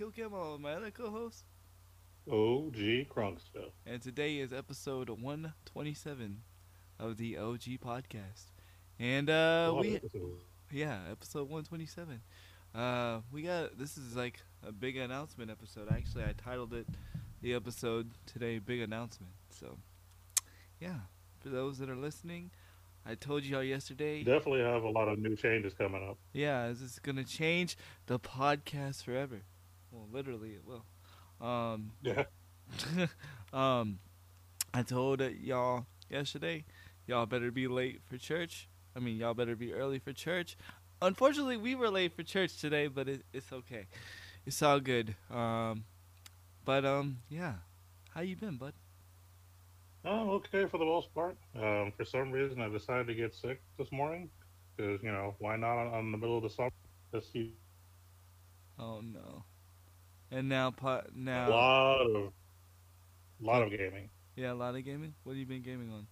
Kill Cam, uh, my other co-host, OG Crunkster. and today is episode 127 of the OG podcast. And uh, we, it. yeah, episode 127. Uh, we got this is like a big announcement episode. Actually, I titled it the episode today "Big Announcement." So, yeah, for those that are listening, I told you all yesterday. Definitely have a lot of new changes coming up. Yeah, this is gonna change the podcast forever. Well, literally, it will. Um, Yeah. um, I told y'all yesterday, y'all better be late for church. I mean, y'all better be early for church. Unfortunately, we were late for church today, but it, it's okay. It's all good. Um, but um, yeah, how you been, bud? Oh, okay for the most part. Um, for some reason, I decided to get sick this morning because you know why not on, on the middle of the summer? Just you, Oh no. And now, po- a lot of, lot of gaming, yeah, a lot of gaming. What have you been gaming on?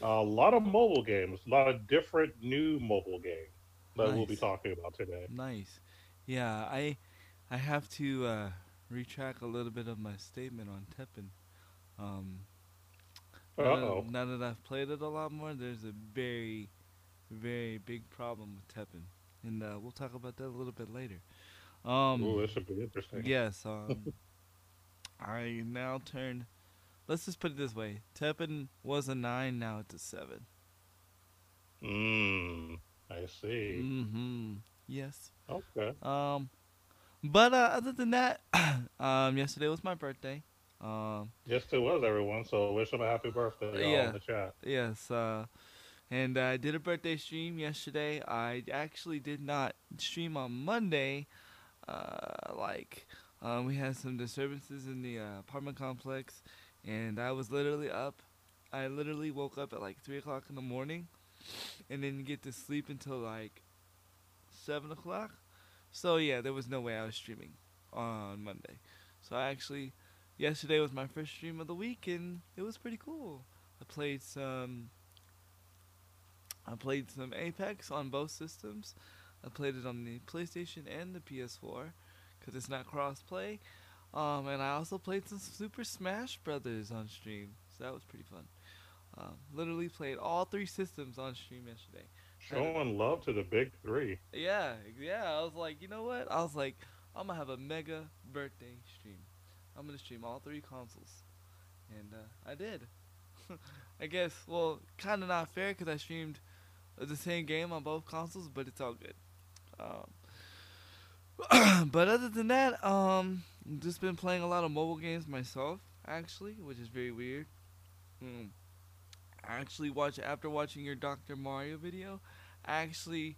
a lot of mobile games, a lot of different new mobile games that we'll be talking about today. Nice. Yeah, I I have to uh, retract a little bit of my statement on Teppen. Um, Uh now, oh. that, now that I've played it a lot more, there's a very, very big problem with Teppen, and uh, we'll talk about that a little bit later. Um, Ooh, this should be interesting. yes. Um, I now turn. Let's just put it this way: Teppen was a nine, now it's a seven. Mmm. I see. Mm-hmm. Yes. Okay. Um, but uh, other than that, um, yesterday was my birthday. Um, Yes, it was everyone. So wish them a happy birthday Yeah. in the chat. yes. Uh, and I did a birthday stream yesterday. I actually did not stream on Monday. Uh, like, um, we had some disturbances in the uh, apartment complex, and I was literally up. I literally woke up at like three o'clock in the morning, and didn't get to sleep until like seven o'clock. So yeah, there was no way I was streaming on Monday. So I actually, yesterday was my first stream of the week, and it was pretty cool. I played some. I played some Apex on both systems. I played it on the PlayStation and the PS4 because it's not cross-play. Um, and I also played some Super Smash Brothers on stream, so that was pretty fun. Um, literally played all three systems on stream yesterday. Showing love to the big three. Yeah, yeah. I was like, you know what? I was like, I'm gonna have a mega birthday stream. I'm gonna stream all three consoles, and uh, I did. I guess, well, kind of not fair because I streamed the same game on both consoles, but it's all good. Um, but other than that, um, just been playing a lot of mobile games myself, actually, which is very weird. Mm. I actually watch after watching your Dr. Mario video. I actually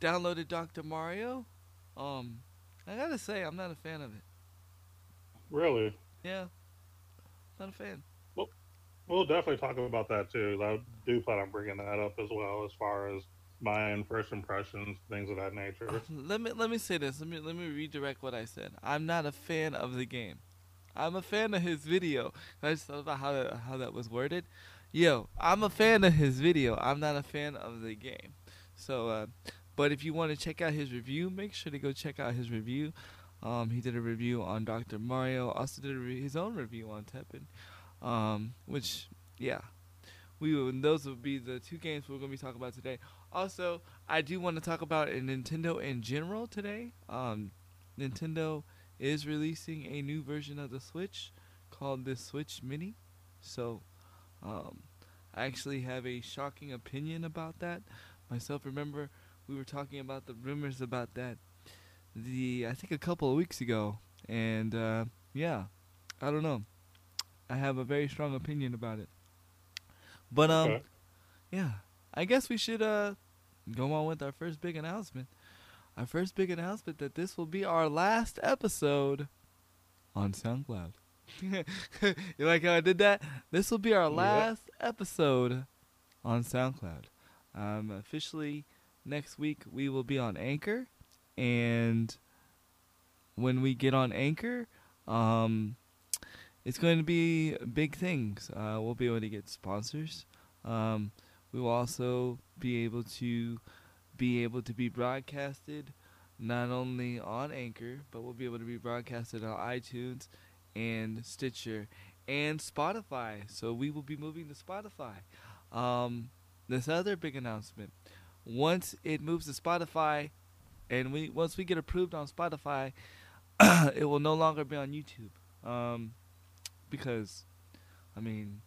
downloaded Dr. Mario. Um, I gotta say, I'm not a fan of it. Really. Yeah, not a fan. Well, we'll definitely talk about that too. I do plan on bringing that up as well, as far as my own first impressions, things of that nature. Let me let me say this. Let me let me redirect what I said. I'm not a fan of the game. I'm a fan of his video. I just thought about how that, how that was worded. Yo, I'm a fan of his video. I'm not a fan of the game. So, uh, but if you want to check out his review, make sure to go check out his review. Um, he did a review on Dr. Mario. Also did re- his own review on Teppen. Um, which, yeah, we those will be the two games we're gonna be talking about today. Also, I do want to talk about a Nintendo in general today. Um, Nintendo is releasing a new version of the Switch called the Switch Mini. So, um, I actually have a shocking opinion about that myself. Remember, we were talking about the rumors about that the I think a couple of weeks ago, and uh, yeah, I don't know. I have a very strong opinion about it. But um, Okay. yeah, I guess we should uh go on with our first big announcement. Our first big announcement that this will be our last episode on SoundCloud. you like how I did that? This will be our last episode on SoundCloud. Um, officially, next week we will be on Anchor, and when we get on Anchor, um, it's going to be big things. Uh, we'll be able to get sponsors. Um, we will also be able to be able to be broadcasted not only on Anchor, but we'll be able to be broadcasted on iTunes and Stitcher and Spotify. So we will be moving to Spotify. Um, this other big announcement. Once it moves to Spotify, and we once we get approved on Spotify, it will no longer be on YouTube. Um, because, I mean,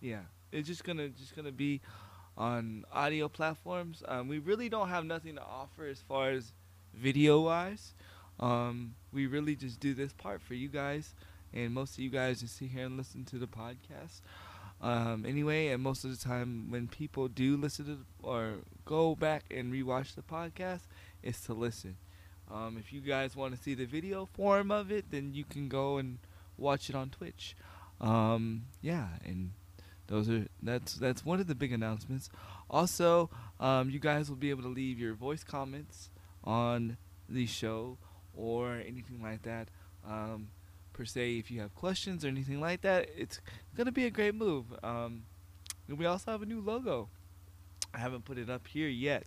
yeah, it's just gonna just gonna be on audio platforms. Um, we really don't have nothing to offer as far as video wise. Um, we really just do this part for you guys, and most of you guys just sit here and listen to the podcast. Um, anyway, and most of the time when people do listen to or go back and rewatch the podcast, it's to listen. Um, if you guys want to see the video form of it, then you can go and watch it on Twitch. Um, yeah, and those are that's that's one of the big announcements. Also, um, you guys will be able to leave your voice comments on the show or anything like that. Um, per se, if you have questions or anything like that, it's gonna be a great move. Um, we also have a new logo. I haven't put it up here yet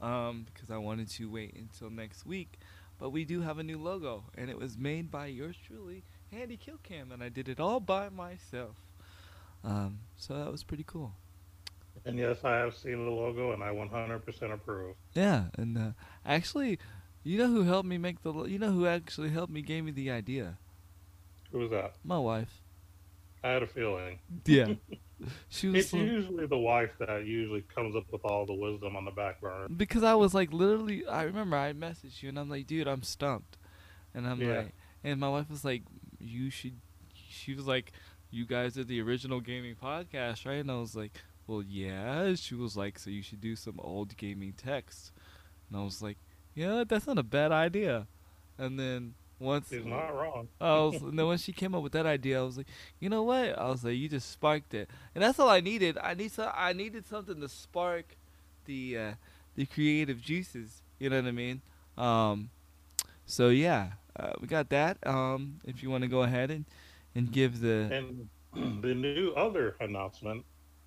um, because I wanted to wait until next week. But we do have a new logo, and it was made by yours truly, Handy Killcam, and I did it all by myself. Um, so that was pretty cool. And yes, I have seen the logo, and I 100% approve. Yeah, and uh, actually, you know who helped me make the? Lo- you know who actually helped me gave me the idea? Who was that? My wife. I had a feeling. Yeah, she was It's so- usually the wife that usually comes up with all the wisdom on the back burner. because I was like literally. I remember I messaged you and I'm like, dude, I'm stumped, and I'm Yeah. like, and my wife was like, you should. She was like, you guys are the original gaming podcast, right? And I was like, well, yeah. She was like, so you should do some old gaming text, and I was like, yeah, that's not a bad idea. And then once She's not wrong. I was, and then when she came up with that idea, I was like, you know what? I was like, you just sparked it, and that's all I needed. I need some, I needed something to spark the uh, the creative juices. You know what I mean? Um, so yeah, uh, we got that. Um, if you want to go ahead and and give the And the new other announcement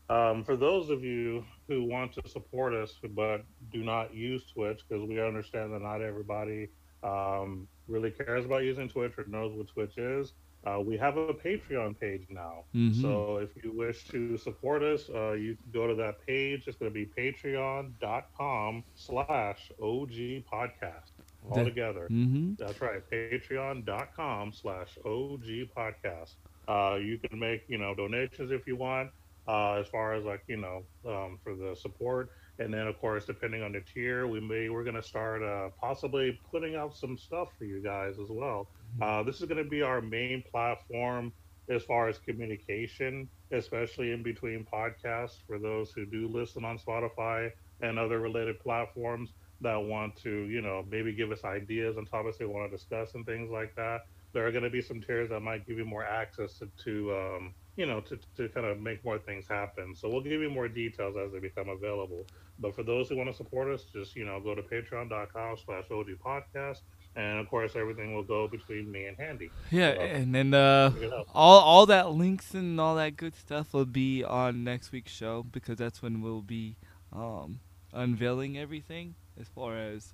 um, for those of you who want to support us but do not use Twitch, because we understand that not everybody um, really cares about using Twitch or knows what Twitch is. Uh, we have a Patreon page now. Mhm. So if you wish to support us, uh, you can go to that page. It's going to be patreon.com slash OG podcast all That- together. hmm That's right. Patreon.com slash OG podcast. Uh, you can make, you know, donations if you want, uh, as far as like, you know, um, for the support. And then of course, depending on the tier, we may, we're going to start, uh, possibly putting out some stuff for you guys as well. Uh, this is going to be our main platform as far as communication, especially in between podcasts for those who do listen on Spotify and other related platforms that want to, you know, maybe give us ideas on topics they want to discuss and things like that. There are going to be some tiers that might give you more access to, to um, you know, to, to kind of make more things happen. So we'll give you more details as they become available. But for those who want to support us, just, you know, go to patreon.com slash OG podcast. And of course, everything will go between me and Handy. yeah, So, and then uh, all all that links and all that good stuff will be on next week's show because that's when we'll be um, unveiling everything as far as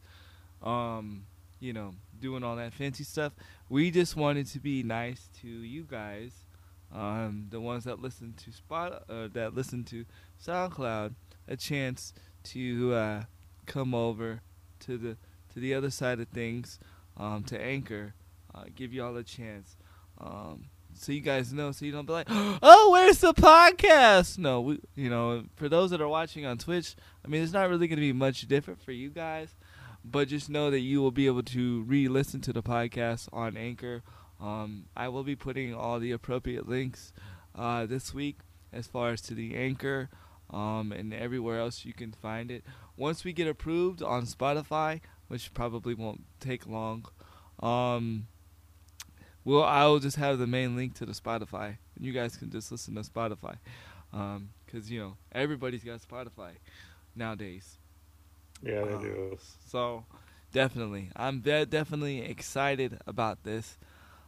um, you know doing all that fancy stuff. We just wanted to be nice to you guys, um, the ones that listen to Spot uh, that listen to SoundCloud, a chance to uh, come over to the to the other side of things, um, to Anchor, uh, give y'all a chance. Um, so you guys know, so you don't be like, "Oh, where's the podcast?" No, we, you know, for those that are watching on Twitch, I mean, it's not really going to be much different for you guys, but just know that you will be able to re-listen to the podcast on Anchor. Um, I will be putting all the appropriate links uh, this week, as far as to the Anchor, um, and everywhere else you can find it. Once we get approved on Spotify, which probably won't take long, um, well, I'll just have the main link to the Spotify, and you guys can just listen to Spotify, because you know everybody's got Spotify nowadays. Yeah, they Uh, do. So definitely, I'm ve- definitely excited about this.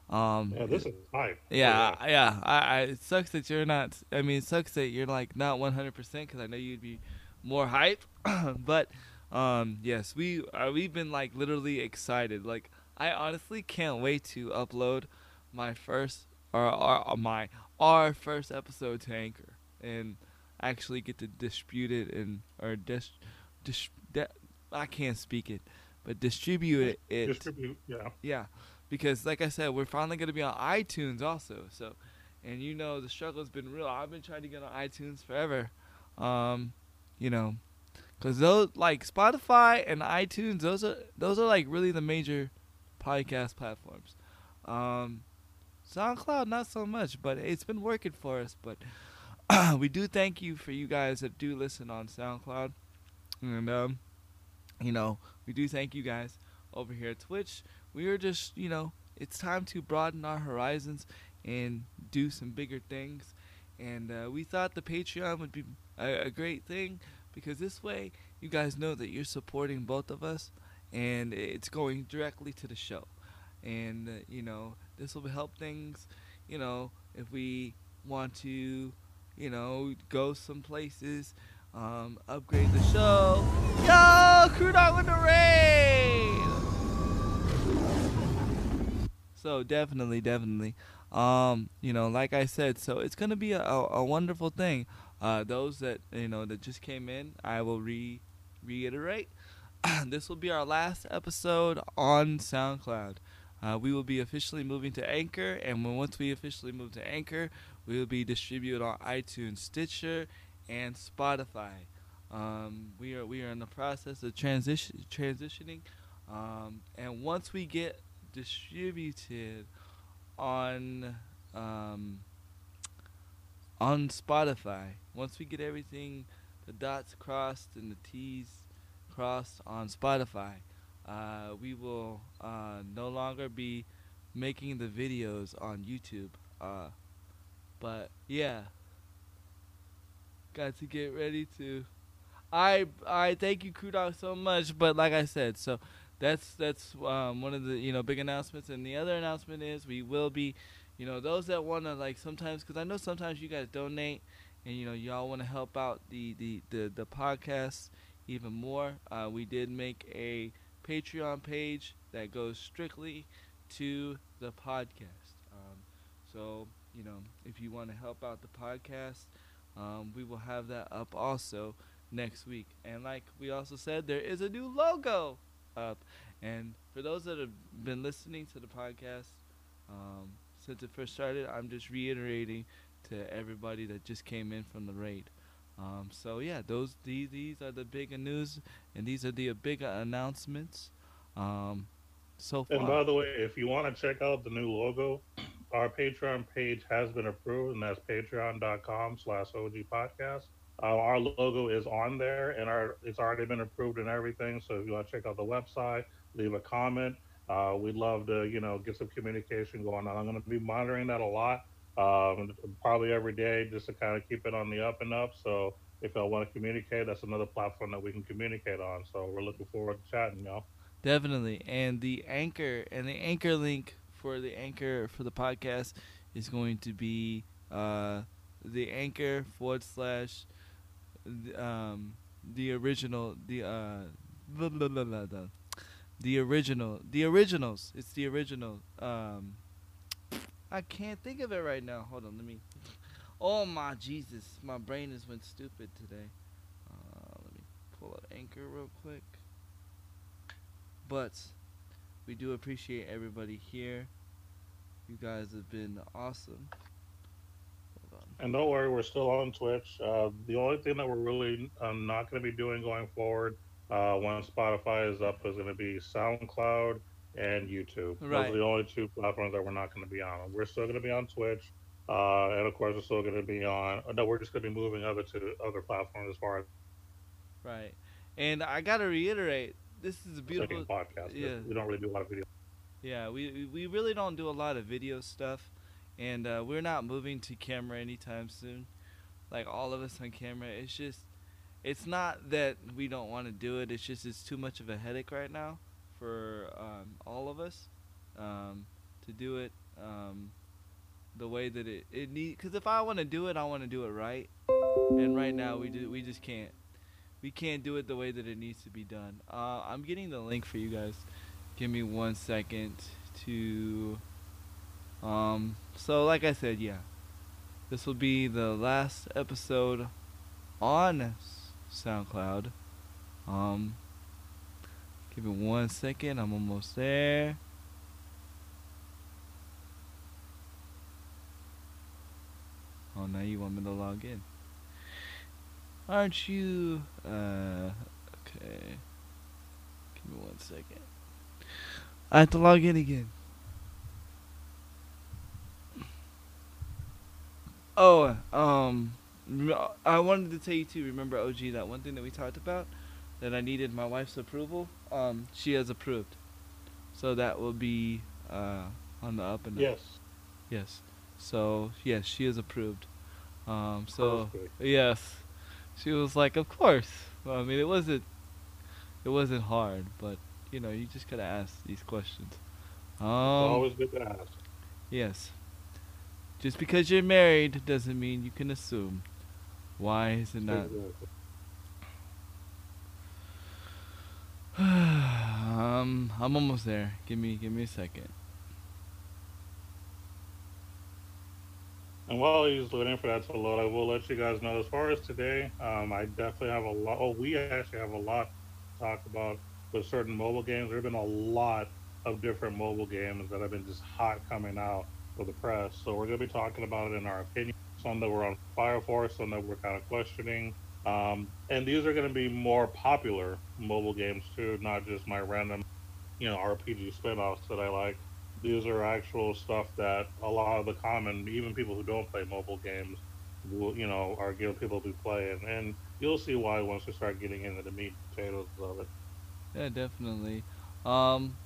Um, Yeah, this is hype. yeah, I- yeah. I, I, it sucks that you're not. I mean, it sucks that you're like not 100 percent because I know you'd be more hype. but Um, yes, we uh, we've been like literally excited. Like I honestly can't wait to upload my first or, or, or my our first episode to Anchor and actually get to distribute it and or dis, dis, de, I can't speak it, but distribute it. Distribute, yeah. yeah, because like I said, we're finally gonna be on iTunes also. So, and you know the struggle's been real. I've been trying to get on iTunes forever. Um, you know, because those like Spotify and iTunes, those are those are like really the major podcast platforms. Um, SoundCloud not so much, but it's been working for us. But we do thank you for you guys that do listen on SoundCloud, and um, you know we do thank you guys over here at Twitch. We are just you know it's time to broaden our horizons and do some bigger things. And uh, we thought the Patreon would be a, a great thing because this way you guys know that you're supporting both of us and it's going directly to the show. And uh, you know this will help things you know if we want to you know go some places um, upgrade the show. Yo crew dog with the raid! So definitely definitely. Um, you know like i said so it's gonna be a, a, a wonderful thing. Uh, those that you know that just came in, I will re reiterate. this will be our last episode on SoundCloud. Uh, we will be officially moving to Anchor, and when once we officially move to Anchor, we will be distributed on iTunes, Stitcher, and Spotify. Um, we are we are in the process of transition transitioning, um, and once we get distributed on um, on Spotify. Once we get everything, the dots crossed and the T's on Spotify, uh, we will uh, no longer be making the videos on YouTube. Uh, but yeah, got to get ready to. I I thank you, Crew Dog, so much. But like I said, so that's that's um, one of the you know big announcements, and the other announcement is we will be you know those that want to like sometimes because i know sometimes you guys donate and you know y'all want to help out the the the, the podcast even more uh, we did make a patreon page that goes strictly to the podcast um, so you know if you want to help out the podcast um, we will have that up also next week and like we also said there is a new logo up and for those that have been listening to the podcast um, since it first started. I'm just reiterating to everybody that just came in from the raid. Um, so yeah, those these these are the bigger news, and these are the bigger announcements. Um, so far. And by the way, if you want to check out the new logo, our Patreon page has been approved, and that's patreon.com slash OG podcast. Uh, our logo is on there, and our it's already been approved and everything. So if you want to check out the website, leave a comment. Uh, we'd love to, you know, get some communication going on. I'm going to be monitoring that a lot, um, probably every day, just to kind of keep it on the up and up. So if I want to communicate, that's another platform that we can communicate on. So we're looking forward to chatting, y'all. Definitely, and the anchor and the anchor link for the anchor for the podcast is going to be uh, the anchor forward slash um, the original the uh, blah, blah, blah the original, the originals. It's the original. Um, I can't think of it right now. Hold on, let me. Oh my Jesus, my brain has went stupid today. Uh, let me pull up Anchor real quick. But we do appreciate everybody here. You guys have been awesome. And don't worry, we're still on Twitch. Uh, the only thing that we're really uh, not going to be doing going forward uh, when Spotify is up, is going to be SoundCloud and YouTube. Right. Those are the only two platforms that we're not going to be on. We're still going to be on Twitch, uh, and of course, we're still going to be on. No, we're just going to be moving over to other platforms as far as. Right, and I got to reiterate, this is a beautiful podcast. Yeah, we don't really do a lot of video. Yeah, we we really don't do a lot of video stuff, and uh, we're not moving to camera anytime soon. Like all of us on camera, it's just it's not that we don't want to do it. It's just it's too much of a headache right now for um, all of us um, to do it um, the way that it it need. Because if I want to do it, I want to do it right. And right now we do we just can't. we can't do it the way that it needs to be done. Uh, I'm getting the link for you guys. Give me one second to. Um. So, like I said, yeah, this will be the last episode on SoundCloud. Um. Give me one second. I'm almost there. Oh, now you want me to log in. Aren't you? Uh, okay. Give me one second. I have to log in again. Oh, um, I wanted to tell you too. Remember, OG, that one thing that we talked about that I needed my wife's approval. Um, she has approved, so that will be uh on the up and up. Yes. Yes. So yes, she is approved. Um, so yes, she was like, of course. Well, I mean, it wasn't, it wasn't hard, but you know, you just gotta ask these questions. Um, Always good to ask. yes. Just because you're married doesn't mean you can assume. Why is it not? Exactly. um, I'm almost there. Give me, give me a second. And while he's waiting for that to load, I will let you guys know as far as today, um, I definitely have a lot. Oh, we actually have a lot to talk about with certain mobile games. There have been a lot of different mobile games that have been just hot coming out for the press. So we're going to be talking about it in our opinion. Some that were on fire for, some that we're kind of questioning. Um, and these are going to be more popular mobile games too, not just my random, you know, RPG spin-offs that I like these are actual stuff that a lot of the common, even people who don't play mobile games, will you know are giving people to play, and, and you'll see why once we start getting into the meat and potatoes of it. Yeah, definitely. Um,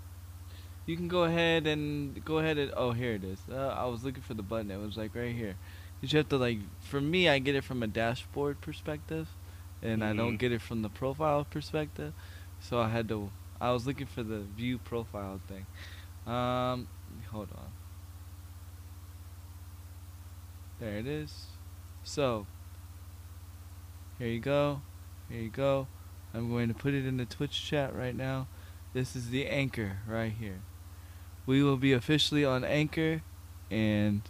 you can go ahead and go ahead and oh here it is. Uh, I was looking for the button. It was like right here. You have to like. For me, I get it from a dashboard perspective, and I don't Mhm. get it from the profile perspective. So I had to. I was looking for the view profile thing. Um, hold on. There it is. So, here you go. Here you go. I'm going to put it in the Twitch chat right now. This is the anchor right here. We will be officially on Anchor and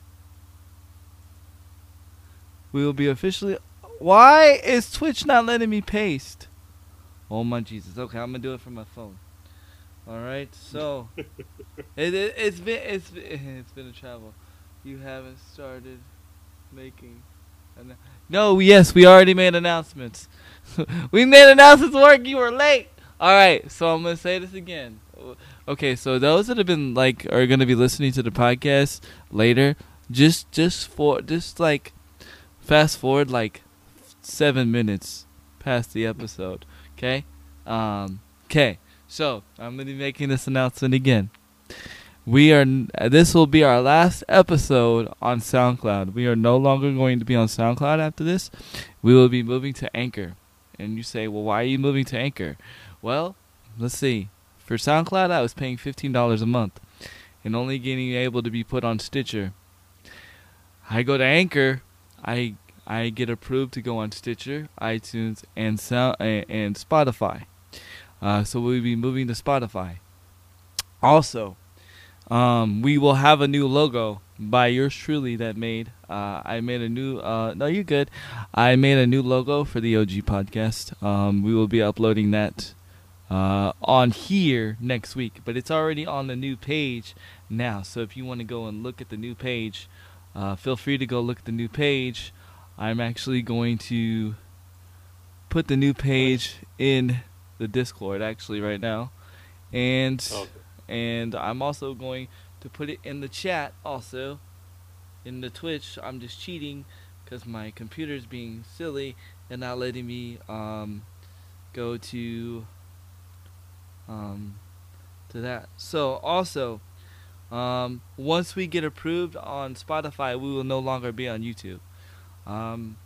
we will be officially Why is Twitch not letting me paste? Oh my Jesus. Okay, I'm going to do it from my phone. All right. So it, it it's been it's been, it's been a travel. You haven't started making an- No, yes, we already made announcements. we made announcements work. You were late. All right, so I'm gonna say this again. Okay, so those that have been like are gonna be listening to the podcast later, just just for just like fast forward like seven minutes past the episode. Okay, um, okay. So I'm gonna be making this announcement again. We are. This will be our last episode on SoundCloud. We are no longer going to be on SoundCloud after this. We will be moving to Anchor. And you say, well, why are you moving to Anchor? Well, let's see. For SoundCloud, I was paying fifteen dollars a month, and only getting able to be put on Stitcher. I go to Anchor, I I get approved to go on Stitcher, iTunes, and Sound and, and Spotify. Uh, so we'll be moving to Spotify. Also, um, we will have a new logo by yours truly that made. Uh, I made a new. Uh, no, you're good. I made a new logo for the OG podcast. Um, we will be uploading that uh, on here next week, but it's already on the new page now. So if you want to go and look at the new page, uh, feel free to go look at the new page. I'm actually going to put the new page in the Discord actually right now, and Okay. and I'm also going to put it in the chat also in the Twitch. I'm just cheating because my computer's being silly and not letting me um, go to um, to that. So also, um, once we get approved on Spotify, we will no longer be on YouTube. Um,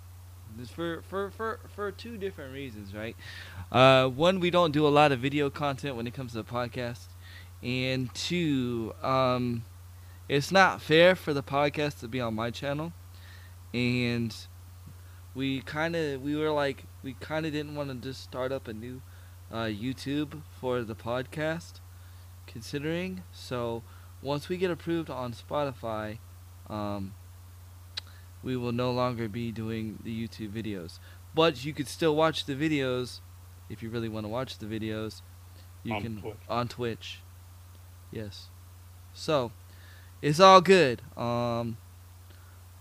for for for for two different reasons, right? Uh, one, we don't do a lot of video content when it comes to the podcast, and two, um, it's not fair for the podcast to be on my channel, and we kind of we were like we kind of didn't want to just start up a new uh, YouTube for the podcast, considering. So once we get approved on Spotify, um, we will no longer be doing the YouTube videos. But you could still watch the videos if you really want to watch the videos. You On can Twitch. on Twitch. Yes. So it's all good. Um,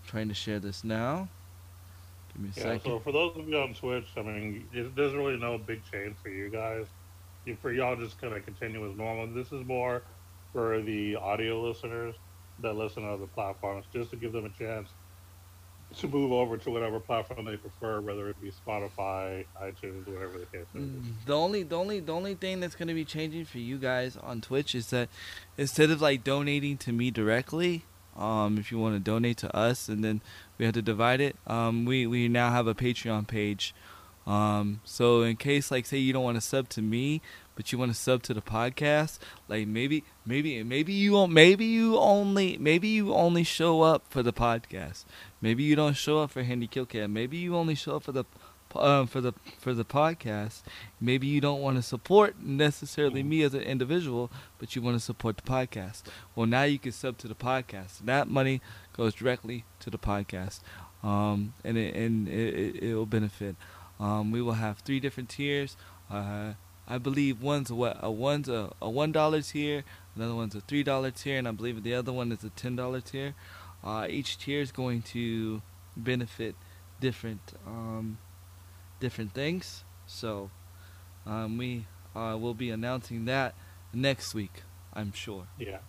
trying to share this now. Give me a Yeah, second. so for those of you on Twitch, I mean, it, there's really no big change for you guys. You- For y'all, just kind of continue as normal. This is more for the audio listeners that listen to other platforms, just to give them a chance to move over to whatever platform they prefer, whether it be Spotify, iTunes, whatever the case is. Mm, The only, the only, the only thing that's gonna be changing for you guys on Twitch is that instead of like donating to me directly, um, if you want to donate to us and then we have to divide it, um, we we now have a Patreon page. Um, so in case like say you don't want to sub to me, but you want to sub to the podcast, like maybe maybe maybe you maybe you only maybe you only show up for the podcast. Maybe you don't show up for Handy Kill Killcat. Maybe you only show up for the um, for the for the podcast. Maybe you don't want to support necessarily me as an individual, but you want to support the podcast. Well, now you can sub to the podcast. That money goes directly to the podcast, um, and it, and it, it will benefit. Um, we will have three different tiers. Uh, I believe one's a what a one's a, a one dollar tier, another one's a three dollar tier, and I believe the other one is a ten dollar tier. Uh, each tier is going to benefit different um, different things. So um, we uh, will be announcing that next week, I'm sure. Yeah.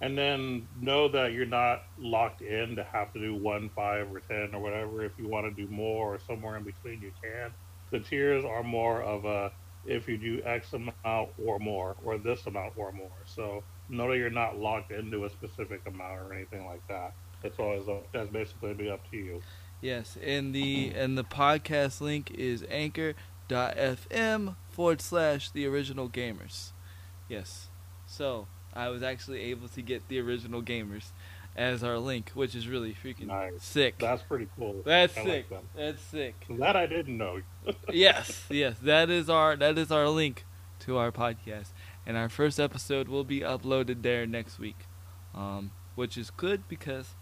And then know that you're not locked in to have to do one, five, or ten, or whatever. If you want to do more or somewhere in between, you can. The tiers are more of a if you do X amount or more, or this amount or more. So know that you're not locked into a specific amount or anything like that. It's always up, that's basically be up to you. Yes, and the mm-hmm. and the podcast link is anchor.fm forward slash the original gamers. Yes. So I was actually able to get the original gamers as our link, which is really freaking Nice. sick. That's pretty cool. That's I sick. Like that. That's sick. that I didn't know. yes, yes, that is our that is our link to our podcast, and our first episode will be uploaded there next week, um, which is good because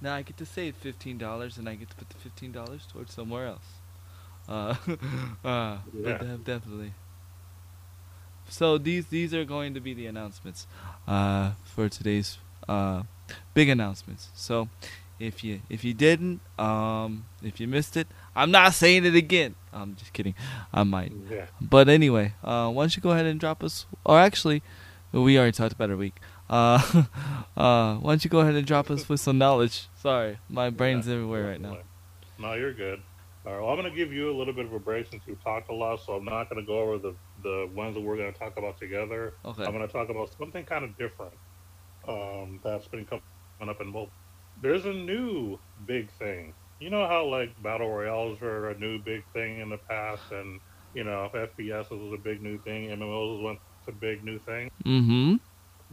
now I get to save fifteen dollars and I get to put the fifteen dollars towards somewhere else. Uh, uh, Yeah. de- definitely. So these these are going to be the announcements uh, for today's uh, big announcements. So if you if you didn't um, if you missed it, I'm not saying it again. I'm just kidding. I might. Yeah. But anyway, uh, why don't you go ahead and drop us? Or actually, we already talked about a week. Uh, uh, why don't you go ahead and drop us with some knowledge? Sorry, my brain's Yeah, everywhere right now. No, you're good. All right, well, I'm going to give you a little bit of a break since we've talked a lot, so I'm not going to go over the, the ones that we're going to talk about together. Okay. I'm going to talk about something kind of different um, that's been coming up in mobile. There's a new big thing. You know how, like, Battle Royales were a new big thing in the past, and, you know, FPS was a big new thing, MMOs was a big new thing? Mm-hmm.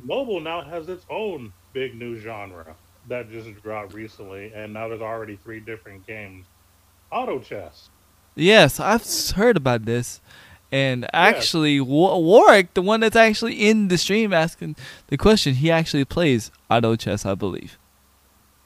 mobile now has its own big new genre that just dropped recently, and now there's already three different games. Auto chess. Yes, I've heard about this. And actually, Wa- Warwick, the one that's actually in the stream asking the question, he actually plays auto chess, I believe.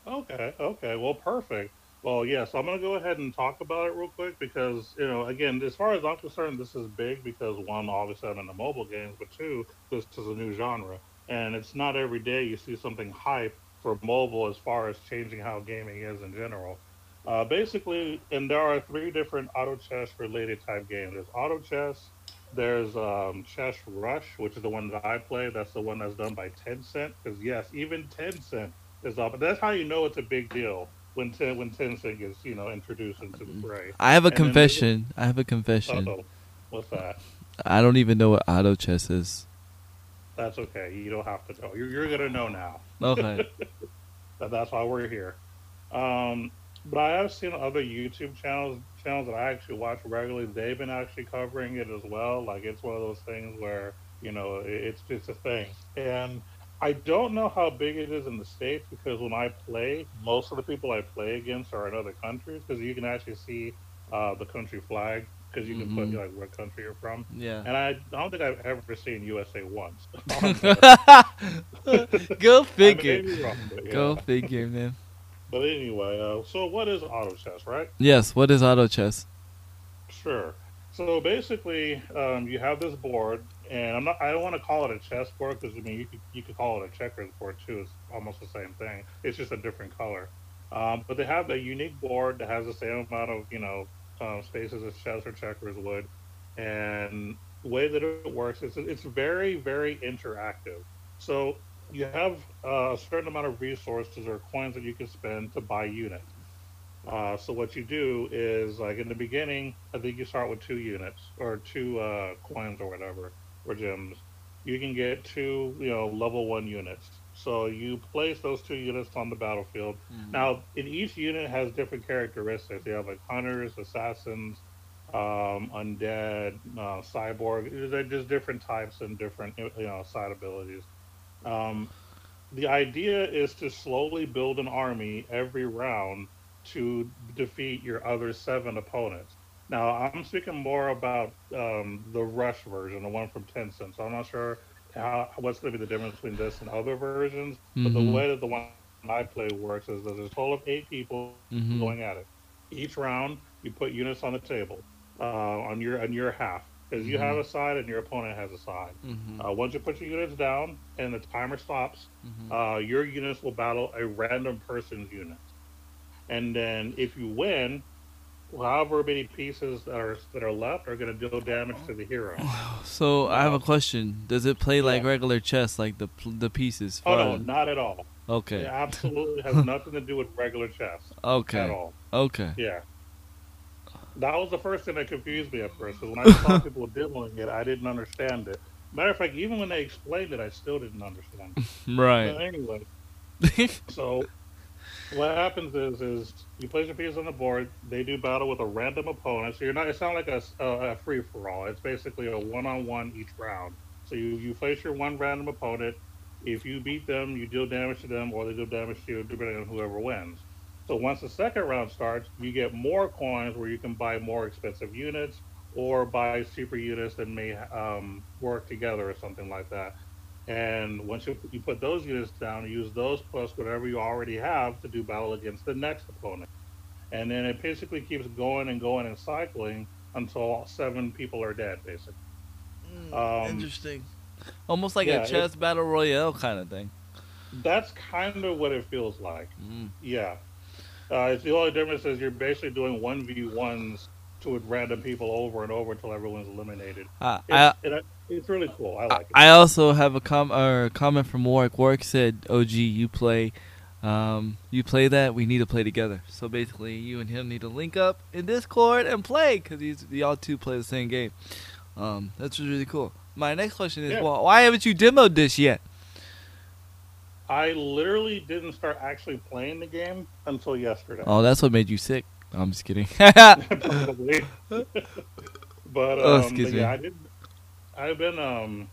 Okay, okay, well, perfect. Well, yes, I'm going to go ahead and talk about it real quick because, you know, again, as far as I'm concerned, this is big because one, obviously, I'm in the mobile games, but two, this is a new genre. And it's not every day you see something hype for mobile as far as changing how gaming is in general. Uh, basically, and there are three different auto chess related type games. There's auto chess, there's um, Chess Rush, which is the one that I play. That's the one that's done by Tencent. Because yes, even Tencent is up. That's how you know it's a big deal when ten, when Tencent gets you know introduced into the fray. I have a And confession. I have a confession. Uh-oh. What's that? I don't even know what auto chess is. That's okay. You don't have to know. You're, you're gonna know now. Okay. That's why we're here. Um, but I have seen other YouTube channels channels that I actually watch regularly. They've been actually covering it as well. Like it's one of those things where you know it- it's just a thing. And I don't know how big it is in the states because when I play, most of the people I play against are in other countries because you can actually see uh, the country flag because you can Mhm. put like what country you're from. Yeah. And I don't think I've ever seen USA once. Go figure. be wrong, yeah. Go figure, man. But anyway, uh, so what is auto chess, right? Yes. What is auto chess? Sure. So basically, um, you have this board, and I'm not. I don't want to call it a chess board because I mean you could you could call it a checkers board too. It's almost the same thing. It's just a different color. Um, but they have a unique board that has the same amount of you know um, spaces as chess or checkers would, and the way that it works is it's very very interactive. So you have uh, a certain amount of resources or coins that you can spend to buy units. Uh, so what you do is like in the beginning, I think you start with two units or two uh, coins or whatever or gems. You can get two, you know, level one units. So you place those two units on the battlefield. Now, in each unit has different characteristics. You have like hunters, assassins, um, undead, uh, cyborg. They're just different types and different, you know, side abilities. Um, the idea is to slowly build an army every round to defeat your other seven opponents. Now, I'm speaking more about um, the Rush version, the one from Tencent. So I'm not sure how, what's going to be the difference between this and other versions. But the Mhm. way that the one I play works is that there's a total of eight people Mhm. going at it. Each round, you put units on the table uh, on your on your half because you Mhm. have a side and your opponent has a side. Mhm. Uh, once you put your units down and the timer stops, Mhm. uh, your units will battle a random person's unit. And then if you win, however many pieces that are that are left are going to deal damage to the hero. So I have a question. Does it play like Yeah. regular chess, like the the pieces? Oh no, not at all. Okay. It absolutely has nothing to do with regular chess Okay. at all. Okay. Yeah. That was the first thing that confused me at first. Because when I saw people demoing it, I didn't understand it. Matter of fact, even when they explained it, I still didn't understand. it. But Right. anyway, so what happens is is you place your pieces on the board. They do battle with a random opponent. So you're not. It's not like a, a, a free for all. It's basically a one on one each round. So you you face your one random opponent. If you beat them, you deal damage to them, or they deal damage to you, depending on whoever wins. So once the second round starts, you get more coins where you can buy more expensive units or buy super units that may um, work together or something like that. And once you, you put those units down, you use those plus whatever you already have to do battle against the next opponent. And then it basically keeps going and going and cycling until seven people are dead, basically. Um, Interesting. Almost like yeah, a chess battle royale kind of thing. That's kind of what it feels like. Mm. Yeah. Uh, it's the only difference is you're basically doing 1v1s to random people over and over until everyone's eliminated. Uh, It's, I it, it's really cool. I like it. I also have a com or a comment from Warwick. Warwick said, "OG, you play, um, you play that. We need to play together. So basically, you and him need to link up in Discord and play because y'all two play the same game. Um, that's really cool. My next question is, Yeah. well, why haven't you demoed this yet? I literally didn't start actually playing the game until yesterday. Oh, that's what made you sick. I'm just kidding. Probably. but um, Oh, excuse but me. yeah, I did. I've been um,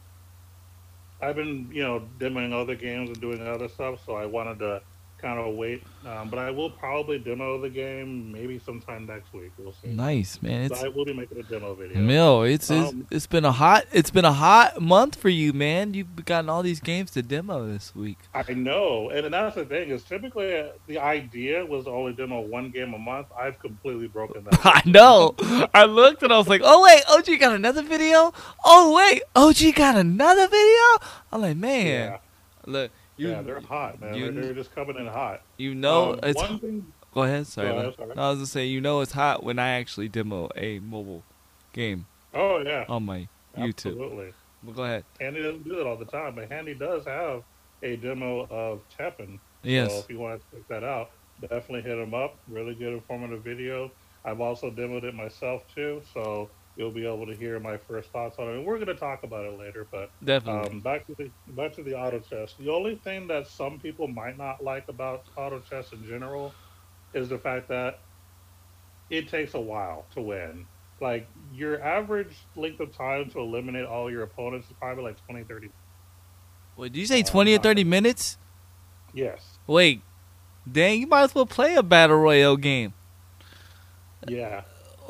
I've been you know demoing other games and doing other stuff, so I wanted to kind of wait. Um, but I will probably demo the game maybe sometime next week. We'll see. nice, man. So I will be making a demo video. Mil, it's, it's Um, it's been a hot it's been a hot month for you, man. You've gotten all these games to demo this week. I know, and that's the thing is typically uh, the idea was to only demo one game a month. I've completely broken that. I know. I looked and I was like, "Oh wait, OG got another video. Oh wait, OG got another video." I'm like, man, yeah, look, you, yeah, they're hot, man. you- they're, just coming in hot. you know, Um, it's. thing. Go ahead, sorry. No, I was gonna say, you know, it's hot when I actually demo a mobile game Oh yeah, on my YouTube. absolutely. But go ahead. Handy doesn't do it all the time, but Handy does have a demo of Teppen. Yes. So if you want to check that out, definitely hit him up. Really good informative video. I've also demoed it myself too, so you'll be able to hear my first thoughts on it. And we're going to talk about it later, but Definitely. um, back to the back to the auto chess. The only thing that some people might not like about auto chess in general is the fact that it takes a while to win. Like your average length of time to eliminate all your opponents is probably like 20, 30 Wait, did you say Uh, 20 or 30 minutes? Yes. Wait, dang, you might as well play a battle royale game. Yeah.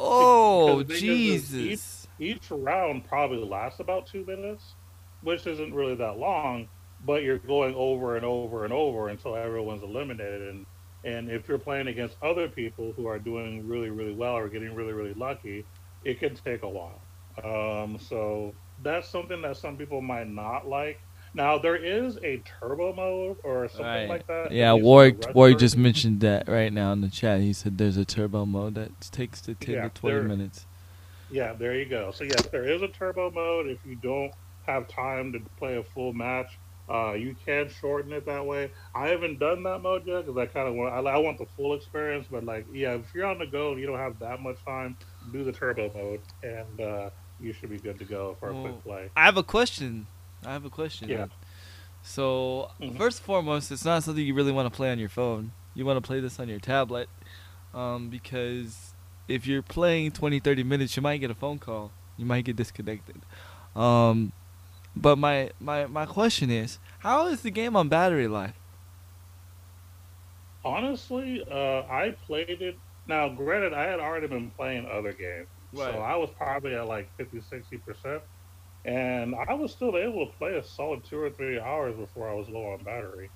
Oh, because the thing is, is Jesus. Each round probably lasts about two minutes, which isn't really that long, but you're going over and over and over until everyone's eliminated. And and if you're playing against other people who are doing really really well or getting really really lucky, it can take a while. Um, so that's something that some people might not like. Now there is a turbo mode or something Right. like that. Yeah, At least Warwick, Warwick just mentioned that right now in the chat. He said there's a turbo mode that takes the 10 Yeah, to 20 there- minutes. Yeah, there you go. So yes, there is a turbo mode. If you don't have time to play a full match, uh, you can shorten it that way. I haven't done that mode yet because I kind of want I, I want the full experience. But like, yeah, if you're on the go and you don't have that much time, do the turbo mode, and uh, you should be good to go for a quick play. I have a question. I have a question. Yeah. So, Mhm. first and foremost, it's not something you really want to play on your phone. You want to play this on your tablet um, because if you're playing 20, 30 minutes, you might get a phone call. You might get disconnected. Um, but my, my, my question is, how is the game on battery life? Honestly, uh, I played it. Now, granted, I had already been playing other games, Right. so I was probably at like 50, 60 percent, and I was still able to play a solid two or three hours before I was low on battery.